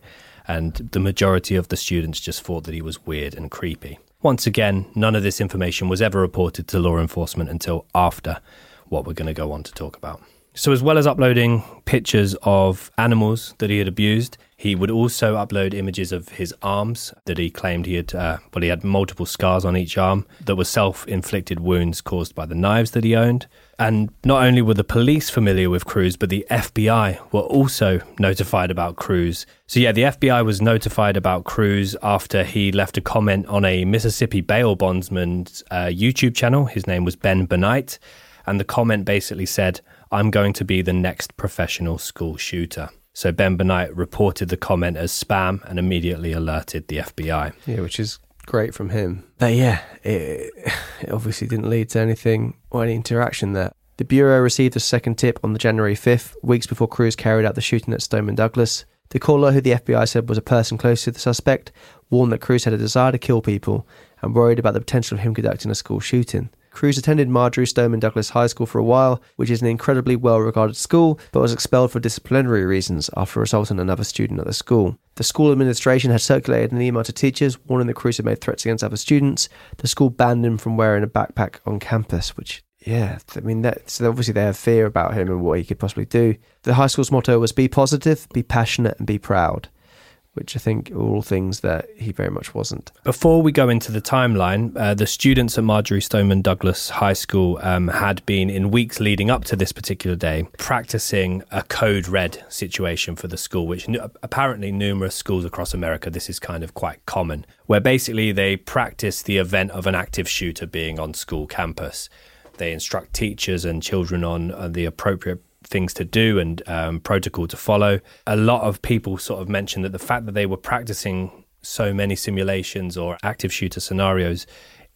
And the majority of the students just thought that he was weird and creepy. Once again, none of this information was ever reported to law enforcement until after what we're going to go on to talk about. So, as well as uploading pictures of animals that he had abused, he would also upload images of his arms that he claimed he had, uh, well, he had multiple scars on each arm that were self inflicted wounds caused by the knives that he owned. And not only were the police familiar with Cruz, but the FBI were also notified about Cruz. So, yeah, the FBI was notified about Cruz after he left a comment on a Mississippi bail bondsman's uh, YouTube channel. His name was Ben Bennight. And the comment basically said, I'm going to be the next professional school shooter. So Ben Bennight reported the comment as spam and immediately alerted the FBI. Yeah, which is great from him. But yeah, it, it obviously didn't lead to anything or any interaction there. The Bureau received a second tip on the January 5th, weeks before Cruz carried out the shooting at Stoneman Douglas. The caller, who the FBI said was a person close to the suspect, warned that Cruz had a desire to kill people and worried about the potential of him conducting a school shooting. Cruz attended Marjory Stoneman Douglas High School for a while, which is an incredibly well regarded school, but was expelled for disciplinary reasons after assaulting another student at the school. The school administration had circulated an email to teachers warning that Cruz had made threats against other students. The school banned him from wearing a backpack on campus, which yeah, I mean, that, so obviously they have fear about him and what he could possibly do. The high school's motto was be positive, be passionate, and be proud which I think are all things that he very much wasn't. Before we go into the timeline, uh, the students at Marjory Stoneman Douglas High School um, had been, in weeks leading up to this particular day, practicing a code red situation for the school, which n- apparently numerous schools across America, this is kind of quite common, where basically they practice the event of an active shooter being on school campus. They instruct teachers and children on uh, the appropriate things to do and um, protocol to follow. A lot of people sort of mentioned that the fact that they were practicing so many simulations or active shooter scenarios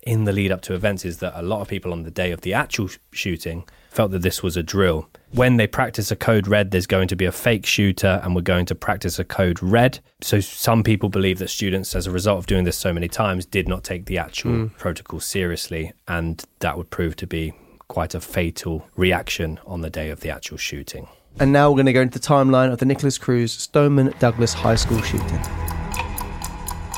in the lead up to events is that a lot of people on the day of the actual sh- shooting felt that this was a drill. When they practice a code red, there's going to be a fake shooter, and we're going to practice a code red. So, some people believe that students, as a result of doing this so many times, did not take the actual Mm. protocol seriously, and that would prove to be quite a fatal reaction on the day of the actual shooting. And now we're going to go into the timeline of the Nikolas Cruz Stoneman Douglas High School shooting.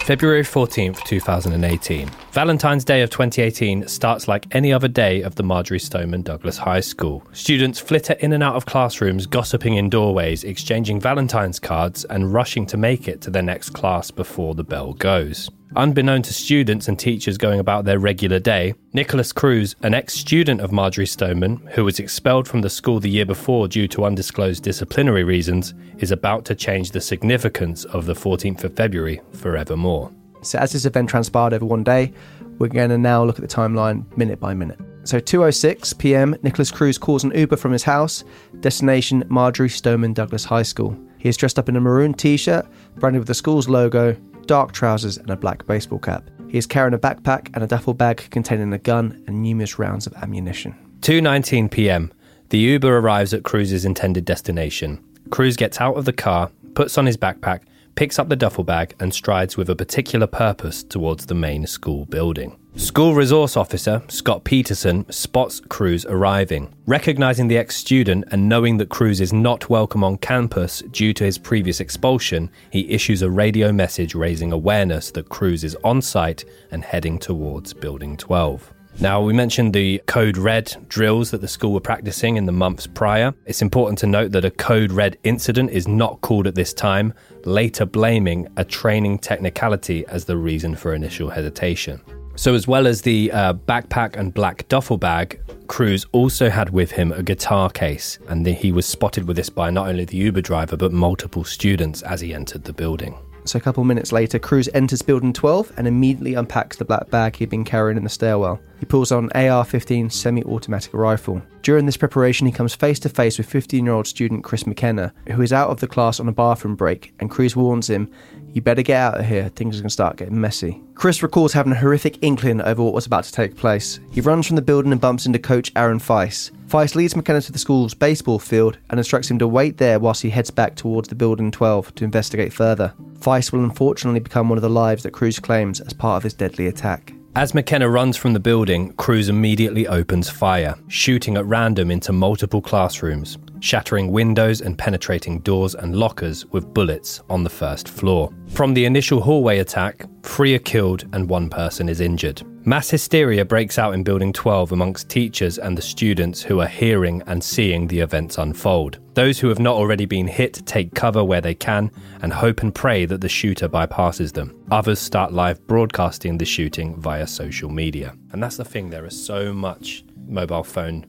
February 14th, 2018. Valentine's Day of 2018 starts like any other day of the Marjory Stoneman Douglas High School. Students flitter in and out of classrooms, gossiping in doorways, exchanging Valentine's cards, and rushing to make it to their next class before the bell goes. Unbeknown to students and teachers going about their regular day, Nikolas Cruz, an ex student of Marjory Stoneman, who was expelled from the school the year before due to undisclosed disciplinary reasons, is about to change the significance of the 14th of February forevermore. So as this event transpired over one day, we're going to now look at the timeline minute by minute. So 2:06 p.m. Nikolas Cruz calls an Uber from his house, destination Marjory Stoneman Douglas High School. He is dressed up in a maroon t-shirt branded with the school's logo, dark trousers and a black baseball cap. He is carrying a backpack and a duffel bag containing a gun and numerous rounds of ammunition. 2:19 p.m. The Uber arrives at Cruz's intended destination. Cruz gets out of the car, puts on his backpack, picks up the duffel bag, and strides with a particular purpose towards the main school building. School resource officer Scott Peterson spots Cruz arriving. Recognizing the ex student and knowing that Cruz is not welcome on campus due to his previous expulsion, he issues a radio message raising awareness that Cruz is on site and heading towards Building 12. Now, we mentioned the Code Red drills that the school were practicing in the months prior. It's important to note that a Code Red incident is not called at this time, later blaming a training technicality as the reason for initial hesitation. So, as well as the uh, backpack and black duffel bag, Cruz also had with him a guitar case, and he was spotted with this by not only the Uber driver but multiple students as he entered the building. So a couple minutes later, Cruz enters Building 12 and immediately unpacks the black bag he'd been carrying in the stairwell. He pulls on an AR-15 semi-automatic rifle. During this preparation, he comes face to face with 15-year-old student Chris McKenna, who is out of the class on a bathroom break, and Cruz warns him, "You better get out of here. Things are going to start getting messy." Chris recalls having a horrific inkling over what was about to take place. He runs from the building and bumps into coach Aaron Feist. Feist leads McKenna to the school's baseball field and instructs him to wait there whilst he heads back towards the building 12 to investigate further. Feist will unfortunately become one of the lives that Cruz claims as part of his deadly attack. As McKenna runs from the building, Cruz immediately opens fire, shooting at random into multiple classrooms, shattering windows and penetrating doors and lockers with bullets on the first floor. From the initial hallway attack, three are killed and one person is injured. Mass hysteria breaks out in Building 12 amongst teachers and the students who are hearing and seeing the events unfold. Those who have not already been hit take cover where they can and hope and pray that the shooter bypasses them. Others start live broadcasting the shooting via social media. And that's the thing, there is so much mobile phone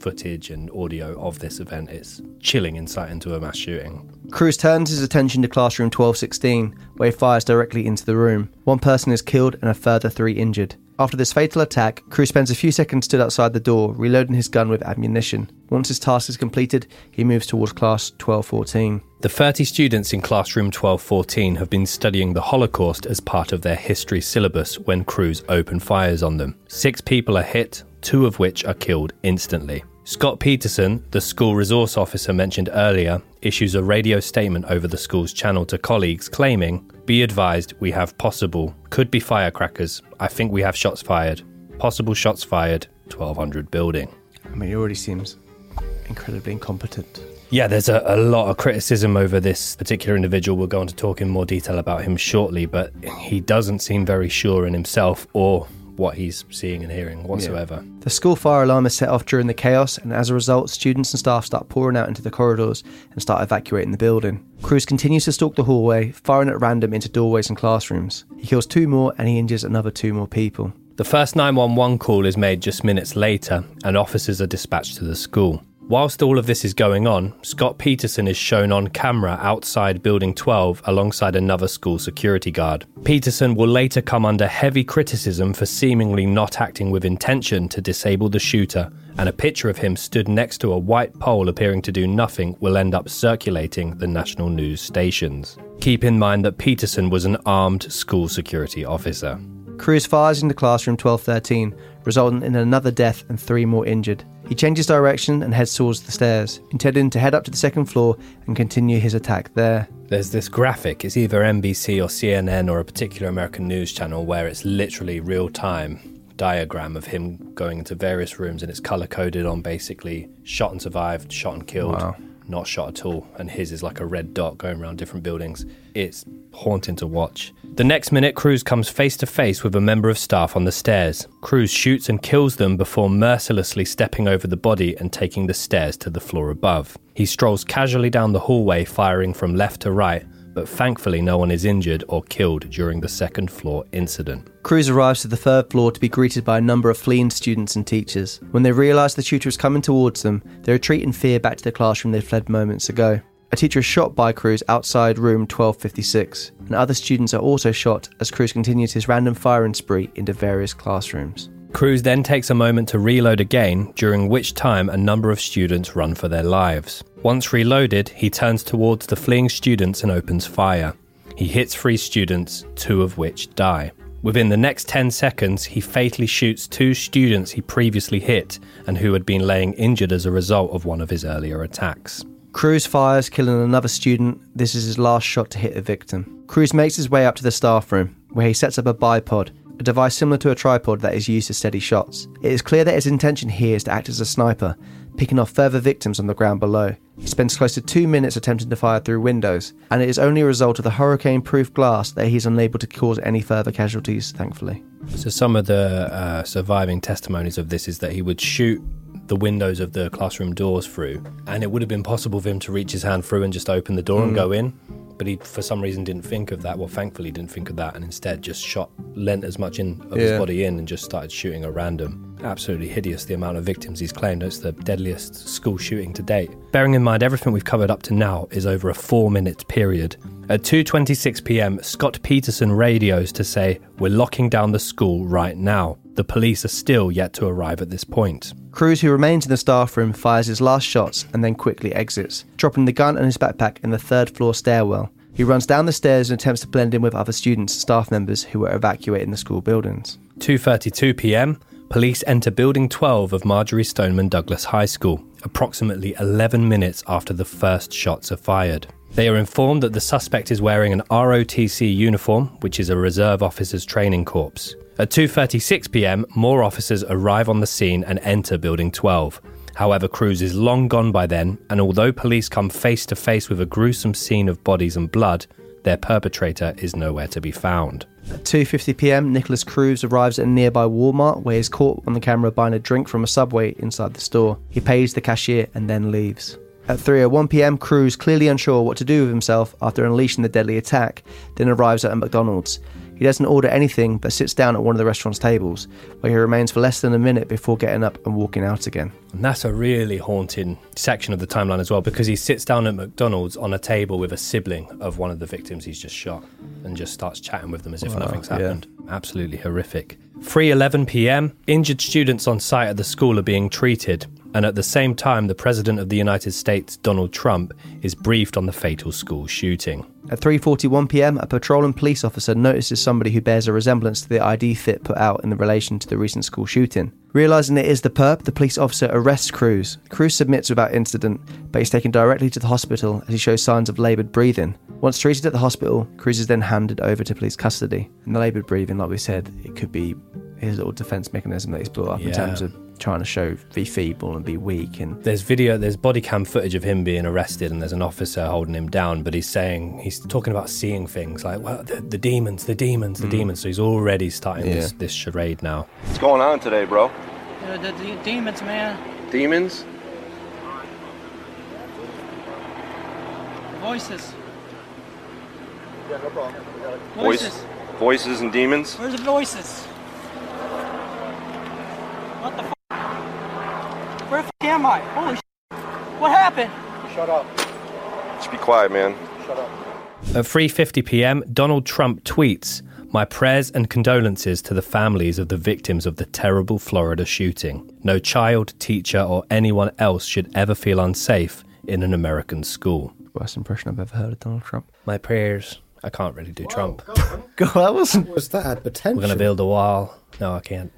footage and audio of this event. It's chilling insight into a mass shooting. Cruz turns his attention to classroom 1216, where he fires directly into the room. One person is killed and a further three injured. After this fatal attack, Cruz spends a few seconds stood outside the door, reloading his gun with ammunition. Once his task is completed, he moves towards class 1214. The 30 students in classroom 1214 have been studying the Holocaust as part of their history syllabus when Cruz open fires on them. Six people are hit, two of which are killed instantly. Scott Peterson, the school resource officer mentioned earlier, issues a radio statement over the school's channel to colleagues claiming, Be advised, we have possible, could be firecrackers. I think we have shots fired. Possible shots fired, 1200 building. I mean, he already seems incredibly incompetent. Yeah, there's a, a lot of criticism over this particular individual. We'll go on to talk in more detail about him shortly, but he doesn't seem very sure in himself or what he's seeing and hearing whatsoever. Yeah. The school fire alarm is set off during the chaos, and as a result, students and staff start pouring out into the corridors and start evacuating the building. Cruz continues to stalk the hallway, firing at random into doorways and classrooms. He kills two more and he injures another two more people. The first 911 call is made just minutes later, and officers are dispatched to the school. Whilst all of this is going on, Scott Peterson is shown on camera outside Building 12 alongside another school security guard. Peterson will later come under heavy criticism for seemingly not acting with intention to disable the shooter, and a picture of him stood next to a white pole appearing to do nothing will end up circulating the national news stations. Keep in mind that Peterson was an armed school security officer. Cruz fires into classroom 1213, resulting in another death and three more injured. He changes direction and heads towards the stairs, intending to head up to the second floor and continue his attack there. There's this graphic, it's either NBC or CNN or a particular American news channel where it's literally real time diagram of him going into various rooms and it's color coded on basically shot and survived, shot and killed. Wow not shot at all, and his is like a red dot going around different buildings. It's haunting to watch. The next minute, Cruz comes face to face with a member of staff on the stairs. Cruz shoots and kills them before mercilessly stepping over the body and taking the stairs to the floor above. He strolls casually down the hallway, firing from left to right, but thankfully no one is injured or killed during the second floor incident. Cruz arrives to the third floor to be greeted by a number of fleeing students and teachers. When they realise the tutor is coming towards them, they retreat in fear back to the classroom they fled moments ago. A teacher is shot by Cruz outside room 1256, and other students are also shot as Cruz continues his random firing spree into various classrooms. Cruz then takes a moment to reload again, during which time a number of students run for their lives. Once reloaded, he turns towards the fleeing students and opens fire. He hits three students, two of which die. Within the next 10 seconds, he fatally shoots two students he previously hit and who had been laying injured as a result of one of his earlier attacks. Cruz fires, killing another student. This is his last shot to hit a victim. Cruz makes his way up to the staff room, where he sets up a bipod, a device similar to a tripod that is used to steady shots. It is clear that his intention here is to act as a sniper, picking off further victims on the ground below. He spends close to two minutes attempting to fire through windows, and it is only a result of the hurricane proof glass that he is unable to cause any further casualties, thankfully. So, some of the uh, surviving testimonies of this is that he would shoot the windows of the classroom doors through, and it would have been possible for him to reach his hand through and just open the door mm. and go in but he for some reason didn't think of that. Well, thankfully, didn't think of that, and instead just shot, lent as much in of yeah. his body in, and just started shooting at random. Absolutely hideous the amount of victims he's claimed. It's the deadliest school shooting to date. Bearing in mind everything we've covered up to now is over a four-minute period. At 2:26 p.m., Scott Peterson radios to say, "We're locking down the school right now." The police are still yet to arrive at this point. Cruz, who remains in the staff room, fires his last shots and then quickly exits, dropping the gun and his backpack in the third floor stairwell. He runs down the stairs and attempts to blend in with other students and staff members who were evacuating the school buildings. 2:32 p.m. Police enter building 12 of Marjory Stoneman Douglas High School, approximately 11 minutes after the first shots are fired. They are informed that the suspect is wearing an ROTC uniform, which is a reserve officers training corps. At 2:36 p.m., more officers arrive on the scene and enter building 12. However, Cruz is long gone by then, and although police come face to face with a gruesome scene of bodies and blood, their perpetrator is nowhere to be found. At 2:50 p.m., Nikolas Cruz arrives at a nearby Walmart where he's caught on the camera buying a drink from a Subway inside the store. He pays the cashier and then leaves. At 3:01 p.m., Cruz, clearly unsure what to do with himself after unleashing the deadly attack, then arrives at a McDonald's. He doesn't order anything but sits down at one of the restaurant's tables, where he remains for less than a minute before getting up and walking out again. And that's a really haunting section of the timeline as well, because he sits down at McDonald's on a table with a sibling of one of the victims he's just shot and just starts chatting with them as if wow, nothing's happened. Yeah. Absolutely horrific. 3:11 p.m. Injured students on site at the school are being treated. And at the same time, the President of the United States, Donald Trump, is briefed on the fatal school shooting. At 3:41 p.m., a patrol and police officer notices somebody who bears a resemblance to the ID fit put out in the relation to the recent school shooting. Realizing it is the perp, the police officer arrests Cruz. Cruz submits without incident, but he's taken directly to the hospital as he shows signs of laboured breathing. Once treated at the hospital, Cruz is then handed over to police custody. And the laboured breathing, like we said, it could be his little defence mechanism that he's built up in terms of trying to show be feeble and be weak and There's video, there's body cam footage of him being arrested, and there's an officer holding him down. But he's saying he's talking about seeing things like, well, the, the demons, the demons, the Mm. demons. So he's already starting this, Yeah. this charade now. What's going on today, bro? The, the, the demons, man. Demons? Voices. Yeah, no problem. Voices. voices and demons? Where's the voices? What the f? Where the f am I? Holy sh! What happened? Shut up. Just be quiet, man. Shut up. At 3:50 p.m., Donald Trump tweets, "My prayers and condolences to the families of the victims of the terrible Florida shooting. No child, teacher, or anyone else should ever feel unsafe in an American school." worst impression I've ever heard of Donald Trump. My prayers. I can't really do Trump. God, that wasn't. Was that had potential? We're gonna build a wall. No, I can't.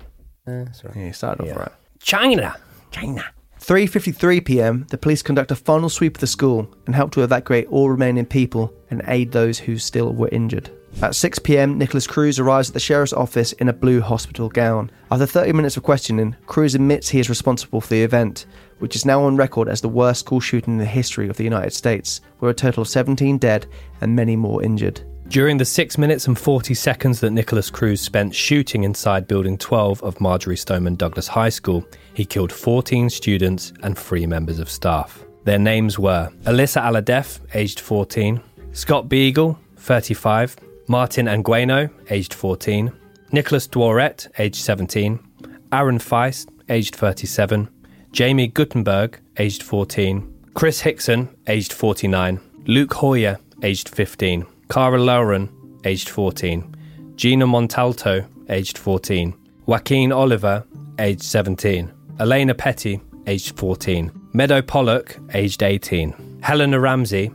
Yeah, sorry. Yeah, he started off right. China, China. 3:53 p.m. The police conduct a final sweep of the school and help to evacuate all remaining people and aid those who still were injured. At 6 p.m., Nikolas Cruz arrives at the sheriff's office in a blue hospital gown. After 30 minutes of questioning, Cruz admits he is responsible for the event, which is now on record as the worst school shooting in the history of the United States, with a total of 17 dead and many more injured. During the 6 minutes and 40 seconds that Nikolas Cruz spent shooting inside Building 12 of Marjory Stoneman Douglas High School, he killed 14 students and 3 members of staff. Their names were Alyssa Alhadeff, aged 14, Scott Beigel, 35, Martin Anguiano, aged 14, Nicholas Dworet, aged 17, Aaron Feist, aged 37, Jaime Guttenberg, aged 14, Chris Hixon, aged 49, Luke Hoyer, aged 15, Cara Loughran, aged 14, Gina Montalto, aged 14, Joaquin Oliver, aged 17, Alaina Petty, aged 14, Meadow Pollack, aged 18, Helena Ramsay,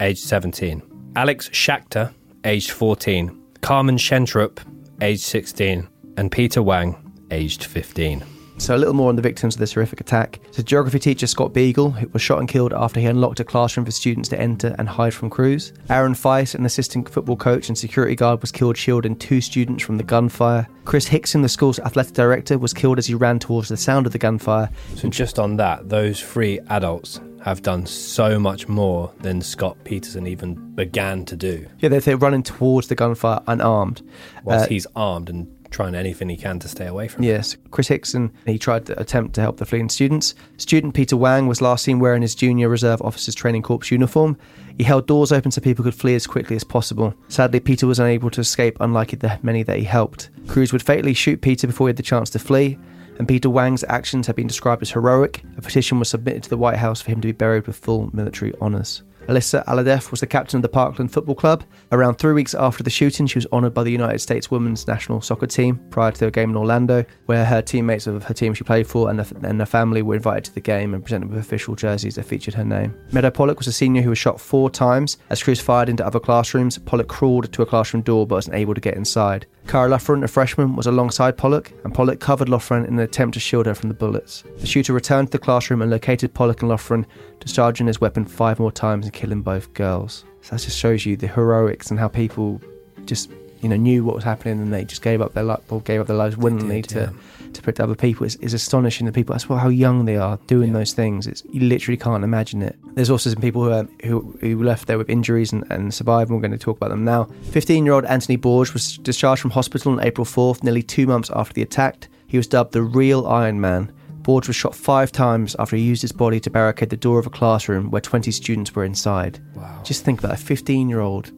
aged 17, Alex Schachter, aged 14, Carmen Schentrup, aged 16, and Peter Wang, aged 15. So, a little more on the victims of this horrific attack. So, geography teacher Scott Beigel who was shot and killed after he unlocked a classroom for students to enter and hide from Cruz. Aaron Feist, an assistant football coach and security guard, was killed shielding two students from the gunfire. Chris Hixon, the school's athletic director, was killed as he ran towards the sound of the gunfire. So, just on that, those three adults have done so much more than Scott Peterson even began to do. Yeah, they're, they're running towards the gunfire unarmed. Whilst Uh, he's armed and trying anything he can to stay away from. Yes, Chris Hixon, he tried to attempt to help the fleeing students. Student Peter Wang was last seen wearing his Junior Reserve Officers Training Corps uniform. He held doors open so people could flee as quickly as possible. Sadly, Peter was unable to escape, unlike the many that he helped. Cruz would fatally shoot Peter before he had the chance to flee, and Peter Wang's actions have been described as heroic. A petition was submitted to the White House for him to be buried with full military honours. Alyssa Alhadeff was the captain of the Parkland Football Club. Around three weeks after the shooting, she was honoured by the United States women's national soccer team prior to a game in Orlando, where her teammates of her team she played for and, the, and her family were invited to the game and presented with official jerseys that featured her name. Meadow Pollack was a senior who was shot four times. As Cruz fired into other classrooms, Pollack crawled to a classroom door but wasn't able to get inside. Cara Loughran, a freshman, was alongside Pollack, and Pollack covered Loughran in an attempt to shield her from the bullets. The shooter returned to the classroom and located Pollack and Loughran, discharging his weapon five more times and killing both girls. So that just shows you the heroics and how people just you know knew what was happening and they just gave up their life or gave up their lives willingly to to protect other people. It's, it's astonishing the people. That's what, how young they are doing those things. It's you literally can't imagine it. There's also some people who um, who, who left there with injuries and, and survived. And we're going to talk about them now. 15 year old Anthony Borge was discharged from hospital on April 4th, nearly two months after the attack. He was dubbed the real Iron Man. Borge was shot five times after he used his body to barricade the door of a classroom where 20 students were inside. Wow. Just think about a 15 year old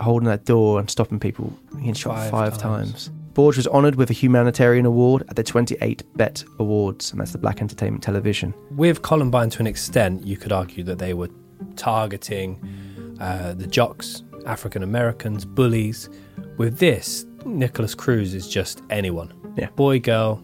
holding that door and stopping people getting shot Five five, times. times. Borge was honoured with a humanitarian award at the 28 BET Awards, and that's the Black Entertainment Television. With Columbine, to an extent, you could argue that they were targeting uh, the jocks, African Americans, bullies. With this, Nikolas Cruz is just anyone. Yeah. Boy, girl,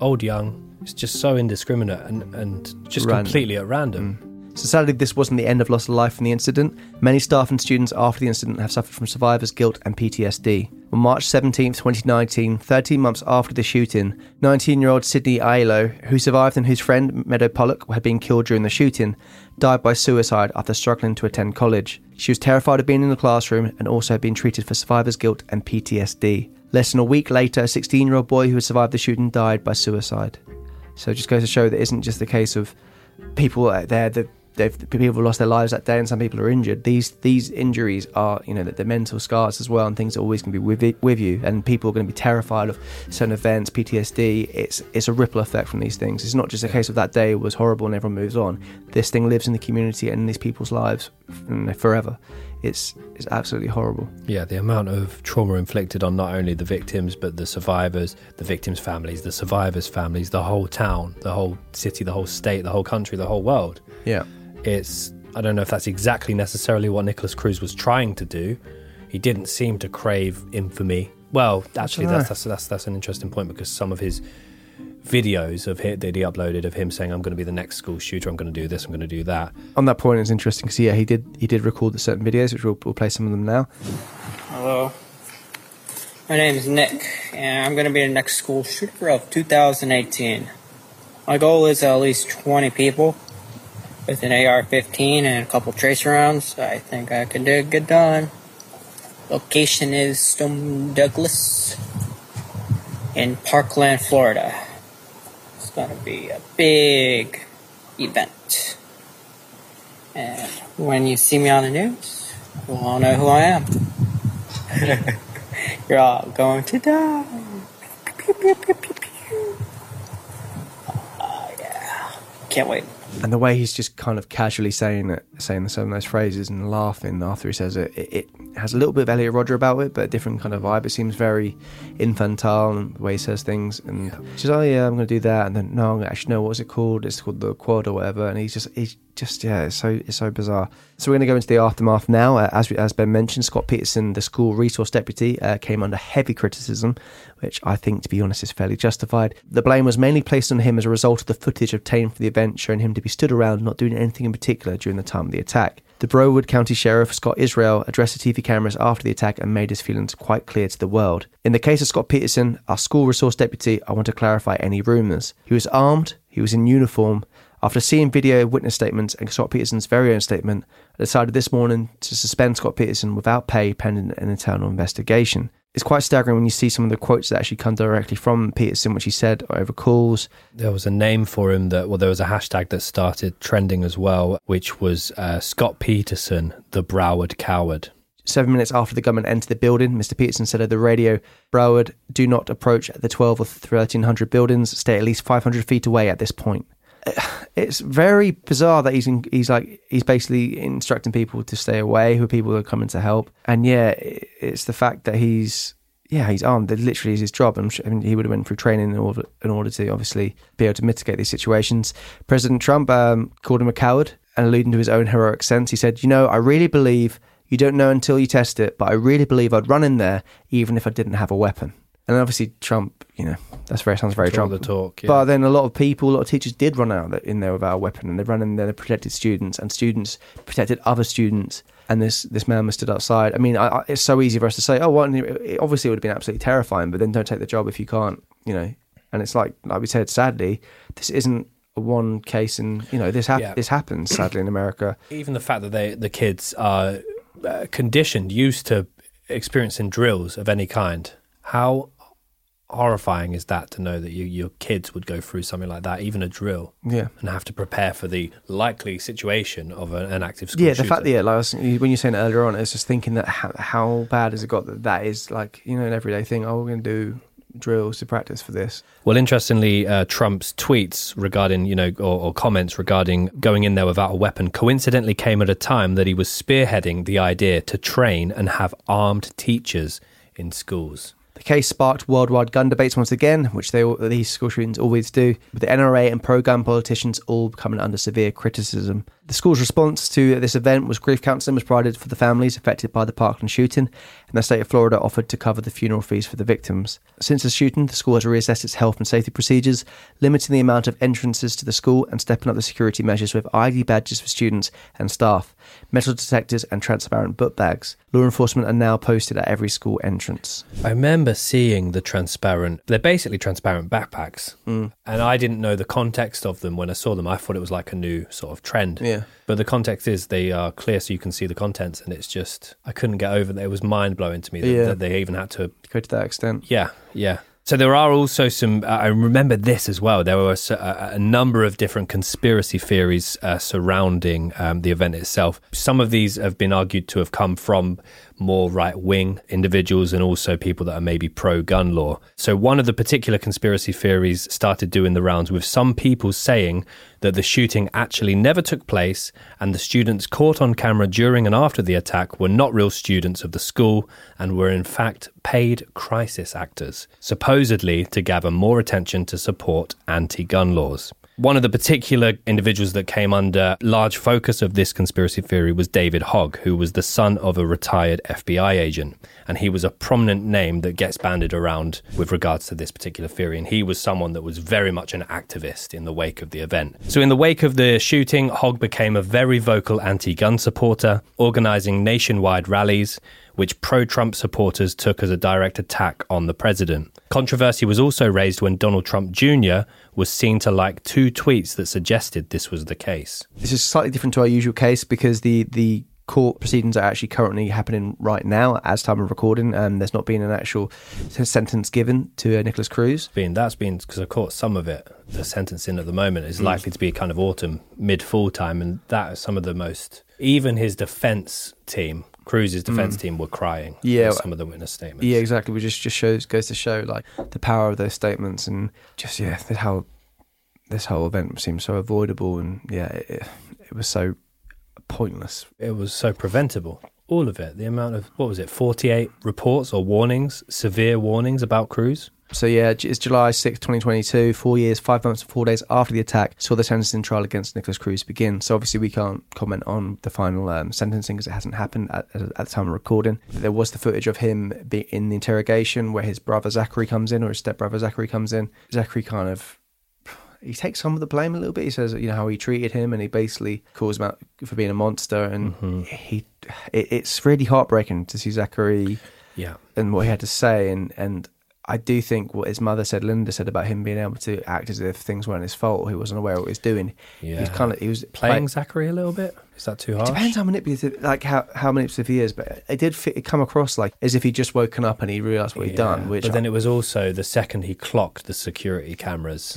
old, young, It's just so indiscriminate and, and just Random. completely at random. Mm. So sadly, this wasn't the end of loss of life from the incident. Many staff and students after the incident have suffered from survivor's guilt and PTSD. On March 17, 2019, 13 months after the shooting, 19-year-old Sydney Aiello, who survived and whose friend Meadow Pollack had been killed during the shooting, died by suicide after struggling to attend college. She was terrified of being in the classroom and also had been treated for survivor's guilt and PTSD. Less than a week later, a 16-year-old boy who had survived the shooting died by suicide. So it just goes to show that it isn't just the case of people out there that they've people have lost their lives that day and some people are injured. These these injuries are you know the, the mental scars as well and things that always going to be with it, with you and people are going to be terrified of certain events, PTSD. It's it's a ripple effect from these things. It's not just a case of that day was horrible and everyone moves on. This thing lives in the community and in these people's lives you know, forever. It's it's absolutely horrible. Yeah, the amount of trauma inflicted on not only the victims, but the survivors, the victims' families, the survivors' families, the whole town, the whole city, the whole state, the whole country, the whole world. Yeah. It's, I don't know if that's exactly necessarily what Nikolas Cruz was trying to do. He didn't seem to crave infamy. Well, actually, that's, that's, that's, that's an interesting point because some of his videos of him that he uploaded of him saying, I'm going to be the next school shooter, I'm going to do this, I'm going to do that. On that point, it's interesting because yeah, he did he did record certain videos, which we'll, we'll play some of them now. Hello. My name is Nick, and I'm going to be the next school shooter of 2018. My goal is at least 20 people with an AR-15 and a couple tracer rounds. I think I can do get done. Location is Stone Douglas in Parkland, Florida. Going to be a big event. And when you see me on the news, you'll all know who I am. You're all going to die. Pew, pew, pew, pew, pew. Oh, yeah. Can't wait. And the way he's just kind of casually saying it, saying some of those phrases and laughing after he says it, it, it has a little bit of Elliot Rodger about it, but a different kind of vibe. It seems very infantile and the way he says things. And she's, like, oh yeah, I'm going to do that, and then no, I'm actually no, what's it called? It's called the quad or whatever. And he's just, he's just, yeah, it's so, it's so bizarre. So we're going to go into the aftermath now. Uh, as we, as Ben mentioned, Scott Peterson, the school resource deputy, uh, came under heavy criticism, which I think, to be honest, is fairly justified. The blame was mainly placed on him as a result of the footage obtained for the event, showing him to be stood around not doing anything in particular during the time of the attack. The Broward County Sheriff Scott Israel addressed the TV cameras after the attack and made his feelings quite clear to the world. In the case of Scott Peterson, our school resource deputy, I want to clarify any rumours. He was armed, he was in uniform. After seeing video witness statements and Scott Peterson's very own statement, I decided this morning to suspend Scott Peterson without pay pending an internal investigation. It's quite staggering when you see some of the quotes that actually come directly from Peterson, which he said over calls. There was a name for him that, well, there was a hashtag that started trending as well, which was uh, Scott Peterson, the Broward Coward. Seven minutes after the gunman entered the building, Mr. Peterson said over the radio, Broward, do not approach the 12 or 1300 buildings, stay at least 500 feet away at this point. It's very bizarre that he's in, he's like he's basically instructing people to stay away who are people that are coming to help, and yeah, it's the fact that he's yeah he's armed. That literally is his job. I'm sure, I mean, he would have went through training in order in order to obviously be able to mitigate these situations. President Trump um, called him a coward and alluding to his own heroic sense. He said, "You know, I really believe you don't know until you test it, but I really believe I'd run in there even if I didn't have a weapon." And obviously, Trump, you know, that's very sounds very Trump. the talk, yeah. But then a lot of people, a lot of teachers did run out in there without a weapon, and they ran in there, they protected students, and students protected other students. And this this man was stood outside. I mean, I, I, it's so easy for us to say, oh, well, it, obviously it would have been absolutely terrifying, but then don't take the job if you can't, you know. And it's like, like we said, sadly, this isn't a one case, and you know, this hap- Yeah. this happens sadly in America. Even the fact that they, the kids are uh, conditioned, used to experiencing drills of any kind, how horrifying is that to know that you, your kids would go through something like that, even a drill, Yeah. and have to prepare for the likely situation of an, an active school yeah, the shooter. fact that yeah, like I was, when you were saying earlier on, it's just thinking that how, how bad has it got that that is like you know an everyday thing. Oh, we're going to do drills to practice for this. Well, interestingly, uh, Trump's tweets regarding, you know, or, or comments regarding going in there without a weapon coincidentally came at a time that he was spearheading the idea to train and have armed teachers in schools. The case sparked worldwide gun debates once again, which they these school shootings always do, with the NRA and pro-gun politicians all coming under severe criticism. The school's response to this event was grief counselling was provided for the families affected by the Parkland shooting, and the state of Florida offered to cover the funeral fees for the victims. Since the shooting, the school has reassessed its health and safety procedures, limiting the amount of entrances to the school and stepping up the security measures with ID badges for students and staff, metal detectors, and transparent book bags. Law enforcement are now posted at every school entrance. I remember seeing the transparent, they're basically transparent backpacks. Mm. And I didn't know the context of them when I saw them. I thought it was like a new sort of trend. Yeah. But the context is they are clear so you can see the contents. And it's just, I couldn't get over that. It was mind blowing to me that, Yeah. that they even had to Go to that extent. Yeah, yeah. So there are also some. Uh, I remember this as well. There were a number of different conspiracy theories uh, surrounding um, the event itself. Some of these have been argued to have come from more right wing individuals and also people that are maybe pro gun law. So one of the particular conspiracy theories started doing the rounds with some people saying that the shooting actually never took place and the students caught on camera during and after the attack were not real students of the school and were in fact paid crisis actors, supposedly to gather more attention to support anti gun laws. One of the particular individuals that came under large focus of this conspiracy theory was David Hogg, who was the son of a retired FBI agent. And he was a prominent name that gets banded around with regards to this particular theory. And he was someone that was very much an activist in the wake of the event. So, in the wake of the shooting, Hogg became a very vocal anti gun supporter, organizing nationwide rallies which pro Trump supporters took as a direct attack on the president. Controversy was also raised when Donald Trump Jr. was seen to like two tweets that suggested this was the case. This is slightly different to our usual case because the the court proceedings are actually currently happening right now as time of recording and there's not been an actual sentence given to uh, Nikolas Cruz. Being that's been because of course some of it, the sentencing at the moment is Mm. likely to be kind of autumn, mid fall time, and that is some of the most. Even his defense team, Cruz's defense Mm. team, were crying. Yeah. in some of the witness statements. Yeah, exactly. Which just just shows goes to show like the power of those statements and just yeah, how this whole event seems so avoidable and yeah, it, it was so pointless. It was so preventable. All of it. The amount of what was it? Forty-eight reports or warnings, severe warnings about Cruz. So yeah, it's July sixth, 2022, four years, five months, and four days after the attack, saw the sentencing trial against Nikolas Cruz begin. So obviously we can't comment on the final um, sentencing because it hasn't happened at, at the time of recording. There was the footage of him in the interrogation where his brother Zachary comes in, or his stepbrother Zachary comes in. Zachary kind of he takes some of the blame a little bit. He says, you know, how he treated him, and he basically calls him out for being a monster. And Mm-hmm. he, it, it's really heartbreaking to see Zachary, Yeah. and what he had to say. And and I do think what his mother said, Linda said about him being able to act as if things weren't his fault, he wasn't aware of what he was doing. he was Yeah. kind of he was Playing play- Zachary a little bit. Is that too it depends how manipulative, like how, how manipulative he is, but it did fit, it come across like as if he'd just woken up and he realised what he'd done. Which but then it was also the second he clocked the security cameras,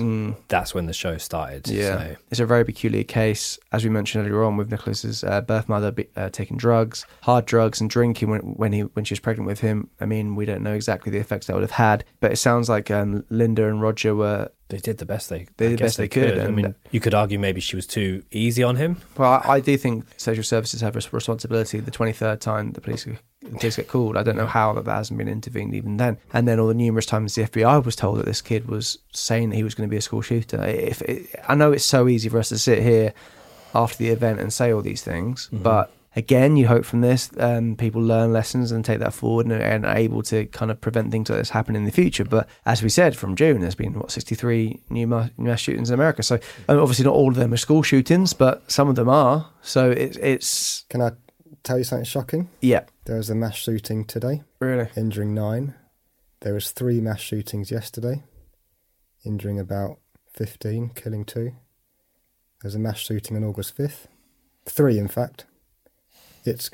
that's when the show started. Mm. Yeah, So, it's a very peculiar case, as we mentioned earlier on, with Nikolas's uh, birth mother be, uh, taking drugs, hard drugs, and drinking when when he when she was pregnant with him. I mean, we don't know exactly the effects that would have had, but it sounds like um, Linda and Roger were they did the best they, They did the best they could, I and- mean, you could argue maybe she was too easy on him. Well, I, I do think social services have a responsibility. The twenty third time the police the police get called, I don't know how that, that hasn't been intervened even then. And then all the numerous times the FBI was told that this kid was saying that he was going to be a school shooter. If it, I know it's so easy for us to sit here after the event and say all these things, Mm-hmm. but again, you hope from this um, people learn lessons and take that forward and, and are able to kind of prevent things like this happening in the future. But as we said, from June, there's been what 63 new mass, mass shootings in America. So um, obviously, not all of them are school shootings, but some of them are. So it's it's Can I tell you something shocking? yeah, There was a mass shooting today, really. injuring nine. There was three mass shootings yesterday, injuring about 15, killing two. There's a mass shooting on August 5th. Three, in fact. It's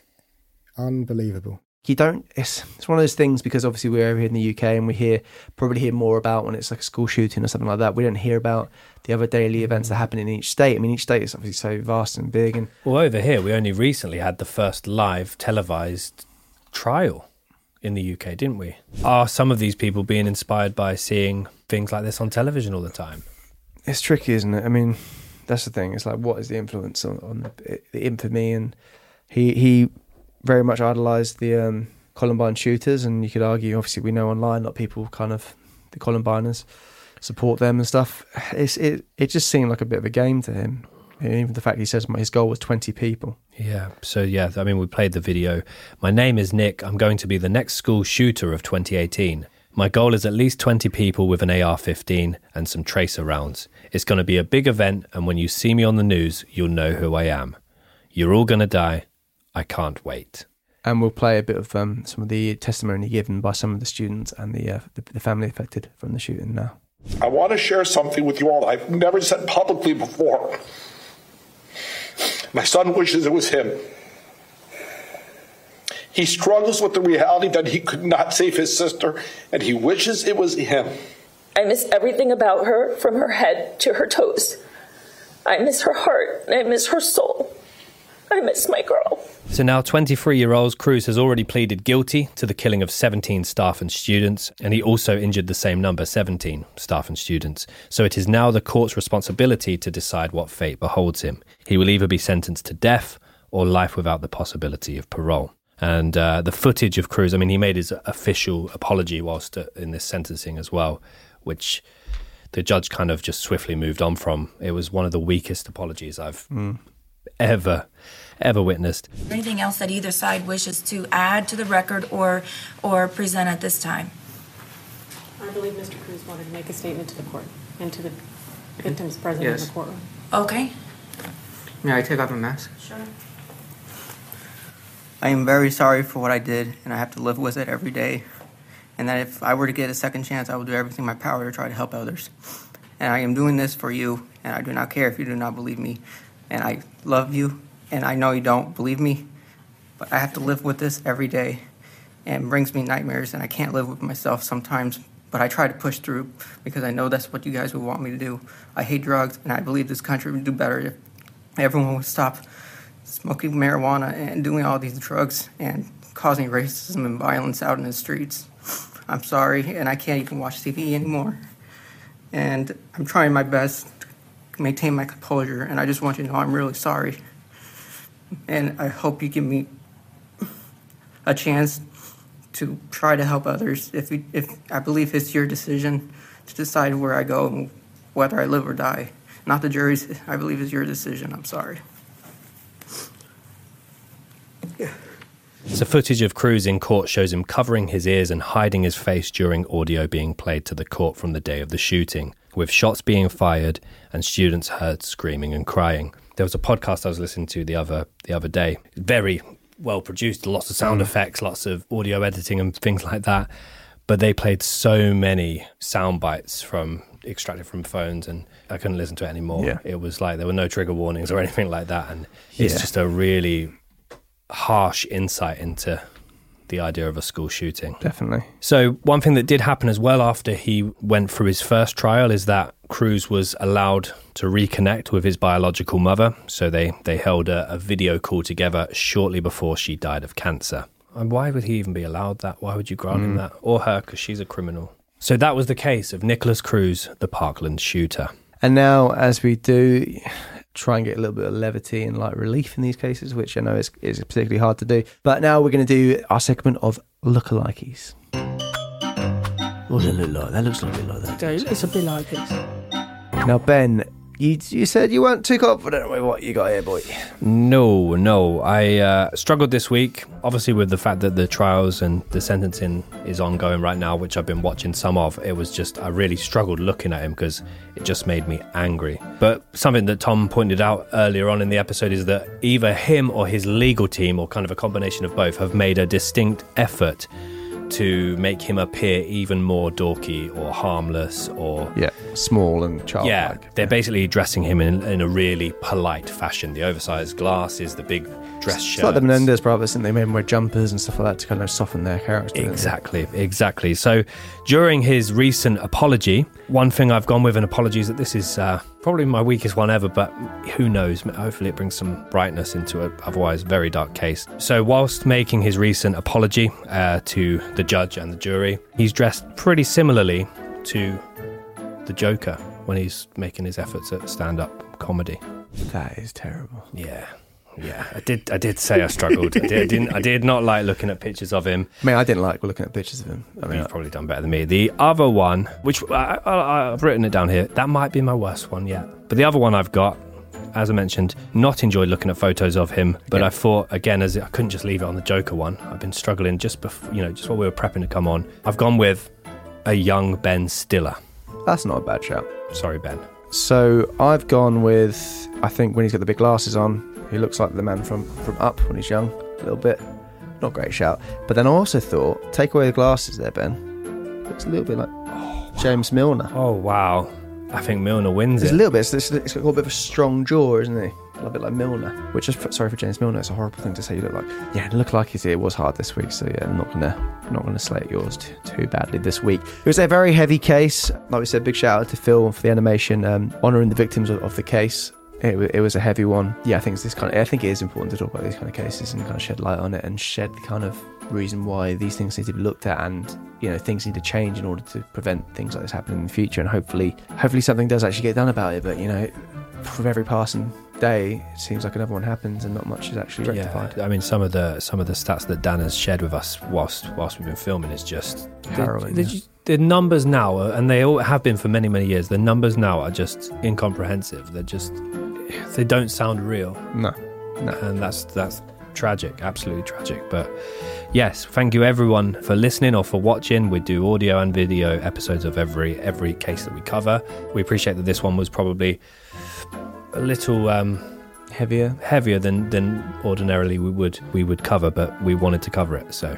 unbelievable. You don't. It's it's one of those things because obviously we're over here in the UK and we hear probably hear more about when it's like a school shooting or something like that. We don't hear about the other daily mm-hmm. events that happen in each state. I mean, each state is obviously so vast and big, and Well, over here, we only recently had the first live televised trial in the UK, didn't we? Are some of these people being inspired by seeing things like this on television all the time? it's tricky, isn't it? I mean, that's the thing. It's like what is the influence on, on the, the infamy, and he he very much idolized the um, Columbine shooters, and you could argue, obviously, we know online a lot of people kind of the Columbiners support them and stuff. It's it it just seemed like a bit of a game to him. Even the fact he says his goal was 20 people. Yeah. So yeah, I mean, we played the video. My name is Nick. I'm going to be the next school shooter of 2018. My goal is at least 20 people with an AR-15 and some tracer rounds. It's going to be a big event, and when you see me on the news, you'll know who I am. You're all going to die. I can't wait. And we'll play a bit of um, some of the testimony given by some of the students and the, uh, the the family affected from the shooting now. I want to share something with you all I've never said publicly before. My son wishes it was him. He struggles with the reality that he could not save his sister, and he wishes it was him. I miss everything about her from her head to her toes. I miss her heart I miss her soul. I miss my girl. So now 23 year old Cruz has already pleaded guilty to the killing of 17 staff and students, and he also injured the same number 17 staff and students. So it is now the court's responsibility to decide what fate beholds him. He will either be sentenced to death or life without the possibility of parole. And uh, the footage of Cruz, I mean, he made his official apology whilst uh, in this sentencing as well, which the judge kind of just swiftly moved on from. It was one of the weakest apologies I've ever, ever witnessed. Anything else that either side wishes to add to the record or, or present at this time? I believe Mr. Cruz wanted to make a statement to the court and to the victims present in the courtroom. Okay. May I take off my mask? Sure. I am very sorry for what I did, and I have to live with it every day. And that if I were to get a second chance, I will do everything in my power to try to help others. And I am doing this for you, and I do not care if you do not believe me. And I love you, and I know you don't believe me, but I have to live with this every day. And brings me nightmares, and I can't live with myself sometimes. But I try to push through because I know that's what you guys would want me to do. I hate drugs, and I believe this country would do better if everyone would stop smoking marijuana and doing all these drugs and causing racism and violence out in the streets. I'm sorry, and I can't even watch TV anymore. And I'm trying my best to maintain my composure, and I just want you to know I'm really sorry. And I hope you give me a chance to try to help others. If, if I believe it's your decision to decide where I go and whether I live or die, not the jury's. I believe it's your decision. I'm sorry. So, footage of Cruz in court shows him covering his ears and hiding his face during audio being played to the court from the day of the shooting, with shots being fired and students heard screaming and crying. There was a podcast I was listening to the other the other day, very well produced, lots of sound Mm. effects, lots of audio editing and things like that. But they played so many sound bites from extracted from phones, and I couldn't listen to it anymore. Yeah. It was like there were no trigger warnings or anything like that, and it's just a really harsh insight into the idea of a school shooting. Definitely. So, one thing that did happen as well after he went through his first trial is that Cruz was allowed to reconnect with his biological mother. So, they, they held a, a video call together shortly before she died of cancer. And why would he even be allowed that? Why would you grant him Mm. that? Or her, because she's a criminal. So, that was the case of Nikolas Cruz, the Parkland shooter. And now, as we do try and get a little bit of levity and like relief in these cases, which I know is, is particularly hard to do, but now we're going to do our segment of lookalikes. What does it look like? That looks a bit like that. It's a bit like this. Now, Ben, you you said you weren't too confident with what you got here, boy. No, no. I uh, struggled this week, obviously, with the fact that the trials and the sentencing is ongoing right now, which I've been watching some of. It was just, I really struggled looking at him because it just made me angry. But something that Tom pointed out earlier on in the episode is that either him or his legal team, or kind of a combination of both, have made a distinct effort to make him appear even more dorky or harmless or Yeah, small and childlike. yeah, they're basically dressing him in, in a really polite fashion. The oversized glasses, the big dress It's shirt. like the Menendez brothers, and they made them wear jumpers and stuff like that to kind of soften their character. Exactly, exactly. So during his recent apology, one thing I've gone with an apology is that this is uh, probably my weakest one ever, but who knows? Hopefully, it brings some brightness into an otherwise very dark case. So, whilst making his recent apology uh, to the judge and the jury, he's dressed pretty similarly to the Joker when he's making his efforts at stand up comedy. That is terrible. Yeah. Yeah, I did. I did say I struggled. I, did, I didn't. I did not like looking at pictures of him. I mean, I didn't like looking at pictures of him. I mean, You've probably done better than me. The other one, which I, I, I've written it down here, that might be my worst one yet. But the other one I've got, as I mentioned, not enjoyed looking at photos of him. But I thought again, as I couldn't just leave it on the Joker one. I've been struggling just before, you know, just while we were prepping to come on. I've gone with a young Ben Stiller. That's not a bad shout. Sorry, Ben. So I've gone with I think when he's got the big glasses on, he looks like the man from from Up when he's young, a little bit. Not great shout. But then I also thought, take away the glasses there, Ben. Looks a little bit like James Milner. Oh wow, I think Milner wins It's it. a little bit. It's, it's, it's got a bit of a strong jaw, isn't he? A little bit like Milner. Which is sorry for James Milner. It's a horrible thing to say. You look like yeah, it looked like it. It was hard this week. So yeah, I'm not gonna I'm not gonna slate yours too, too badly this week. It was a very heavy case. Like we said, big shout out to Phil for the animation, um, honouring the victims of, of the case. It, it was a heavy one. Yeah, I think it's this kind of. I think it is important to talk about these kind of cases and kind of shed light on it and shed the kind of reason why these things need to be looked at and you know things need to change in order to prevent things like this happening in the future and hopefully hopefully something does actually get done about it but you know with every passing day it seems like another one happens and not much is actually rectified Yeah, I mean some of the some of the stats that Dan has shared with us whilst whilst we've been filming is just Harrowing, The, yeah. the, numbers now, are, and they all have been for many many years. The numbers now are just incomprehensive. They're just they don't sound real. No, no, and that's that's tragic, absolutely tragic. But yes, thank you everyone for listening or for watching. We do audio and video episodes of every every case that we cover. We appreciate that this one was probably a little um, heavier heavier than than ordinarily we would we would cover, but we wanted to cover it. So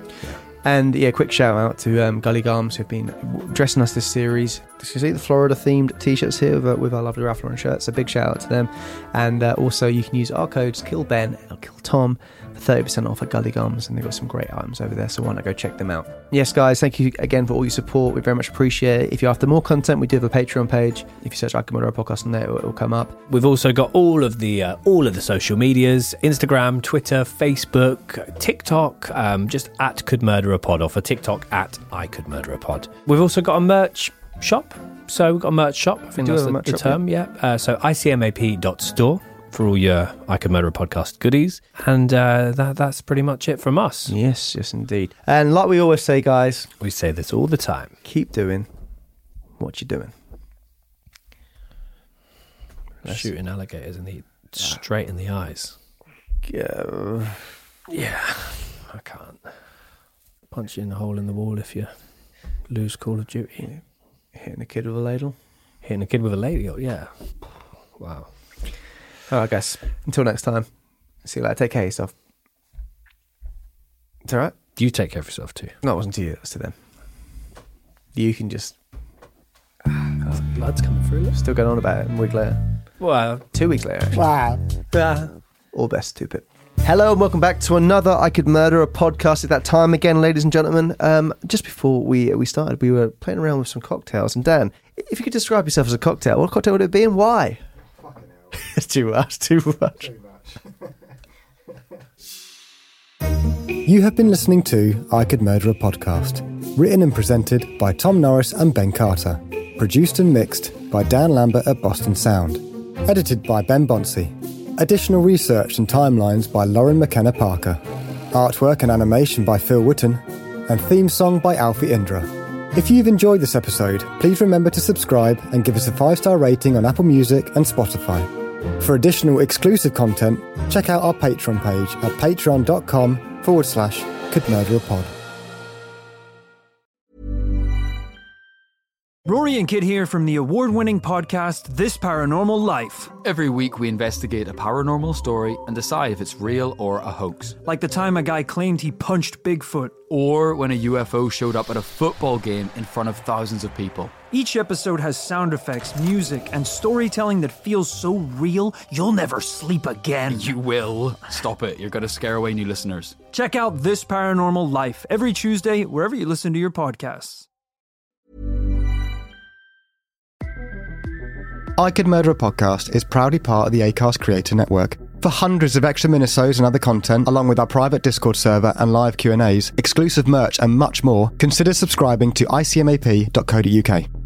and yeah, quick shout out to um, Gully Garms who've been dressing us this series. You see the Florida themed t shirts here with, uh, with, our lovely Raffler and shirts. A big shout out to them. And uh, also, you can use our codes kill Ben, or KillTom 30% off at Gully Gums, and they've got some great items over there. So why not go check them out? Yes, guys, thank you again for all your support. We very much appreciate it. If you're after more content, we do have a Patreon page. If you search I Could Murder a Podcast on there, it will come up. We've also got all of the uh, all of the social medias: Instagram, Twitter, Facebook, TikTok. Um, just at Could Murder a Pod, or for TikTok at I Could Murder a Pod. We've also got a merch shop. So we've got a merch shop. I think that's the, the shop, term. Yeah. yeah. Uh, so icmap.store for all your I Murder Podcast goodies, and uh, that that's pretty much it from us. Yes, yes, indeed. And like we always say, guys, we say this all the time. Keep doing what you're doing. Shooting alligators in the straight in the eyes. Yeah. Yeah, I can't. Punch you in the hole in the wall if you lose Call of Duty. Hitting a kid with a ladle. Hitting a kid with a ladle, yeah. Wow. Oh, I guess. Until next time. See you later. Take care of yourself. It's all right. You take care of yourself too. No, it wasn't to you. It was to them. You can just. blood's coming through. Still going on about it a week later. Wow. Two weeks later. Actually. Wow. Ah. All best, stupid. Hello and welcome back to another I Could Murder a podcast. At that time again, ladies and gentlemen. Um, just before we we started, we were playing around with some cocktails. And Dan, if you could describe yourself as a cocktail, what cocktail would it be and why? It's too much. Too much. Too much. You have been listening to I Could Murder a Podcast, written and presented by Tom Norris and Ben Carter, produced and mixed by Dan Lambert at Boston Sound, edited by Ben Bonsey, additional research and timelines by Lauren McKenna Parker, artwork and animation by Phil Whitton, and theme song by Alfie Indra. If you've enjoyed this episode, please remember to subscribe and give us a five star rating on Apple Music and Spotify. For additional exclusive content, check out our Patreon page at patreon.com forward slash could murder a pod. Rory and Kidd here from the award winning podcast This Paranormal Life. Every week, we investigate a paranormal story and decide if it's real or a hoax. Like the time a guy claimed he punched Bigfoot. Or when a UFO showed up at a football game in front of thousands of people. Each episode has sound effects, music, and storytelling that feels so real you'll never sleep again. You will. Stop it. You're going to scare away new listeners. Check out This Paranormal Life every Tuesday, wherever you listen to your podcasts. I Could Murder a Podcast is proudly part of the ACAST Creator Network. For hundreds of extra minisodes and other content, along with our private Discord server and live Q&As, exclusive merch and much more, consider subscribing to icmap.co.uk.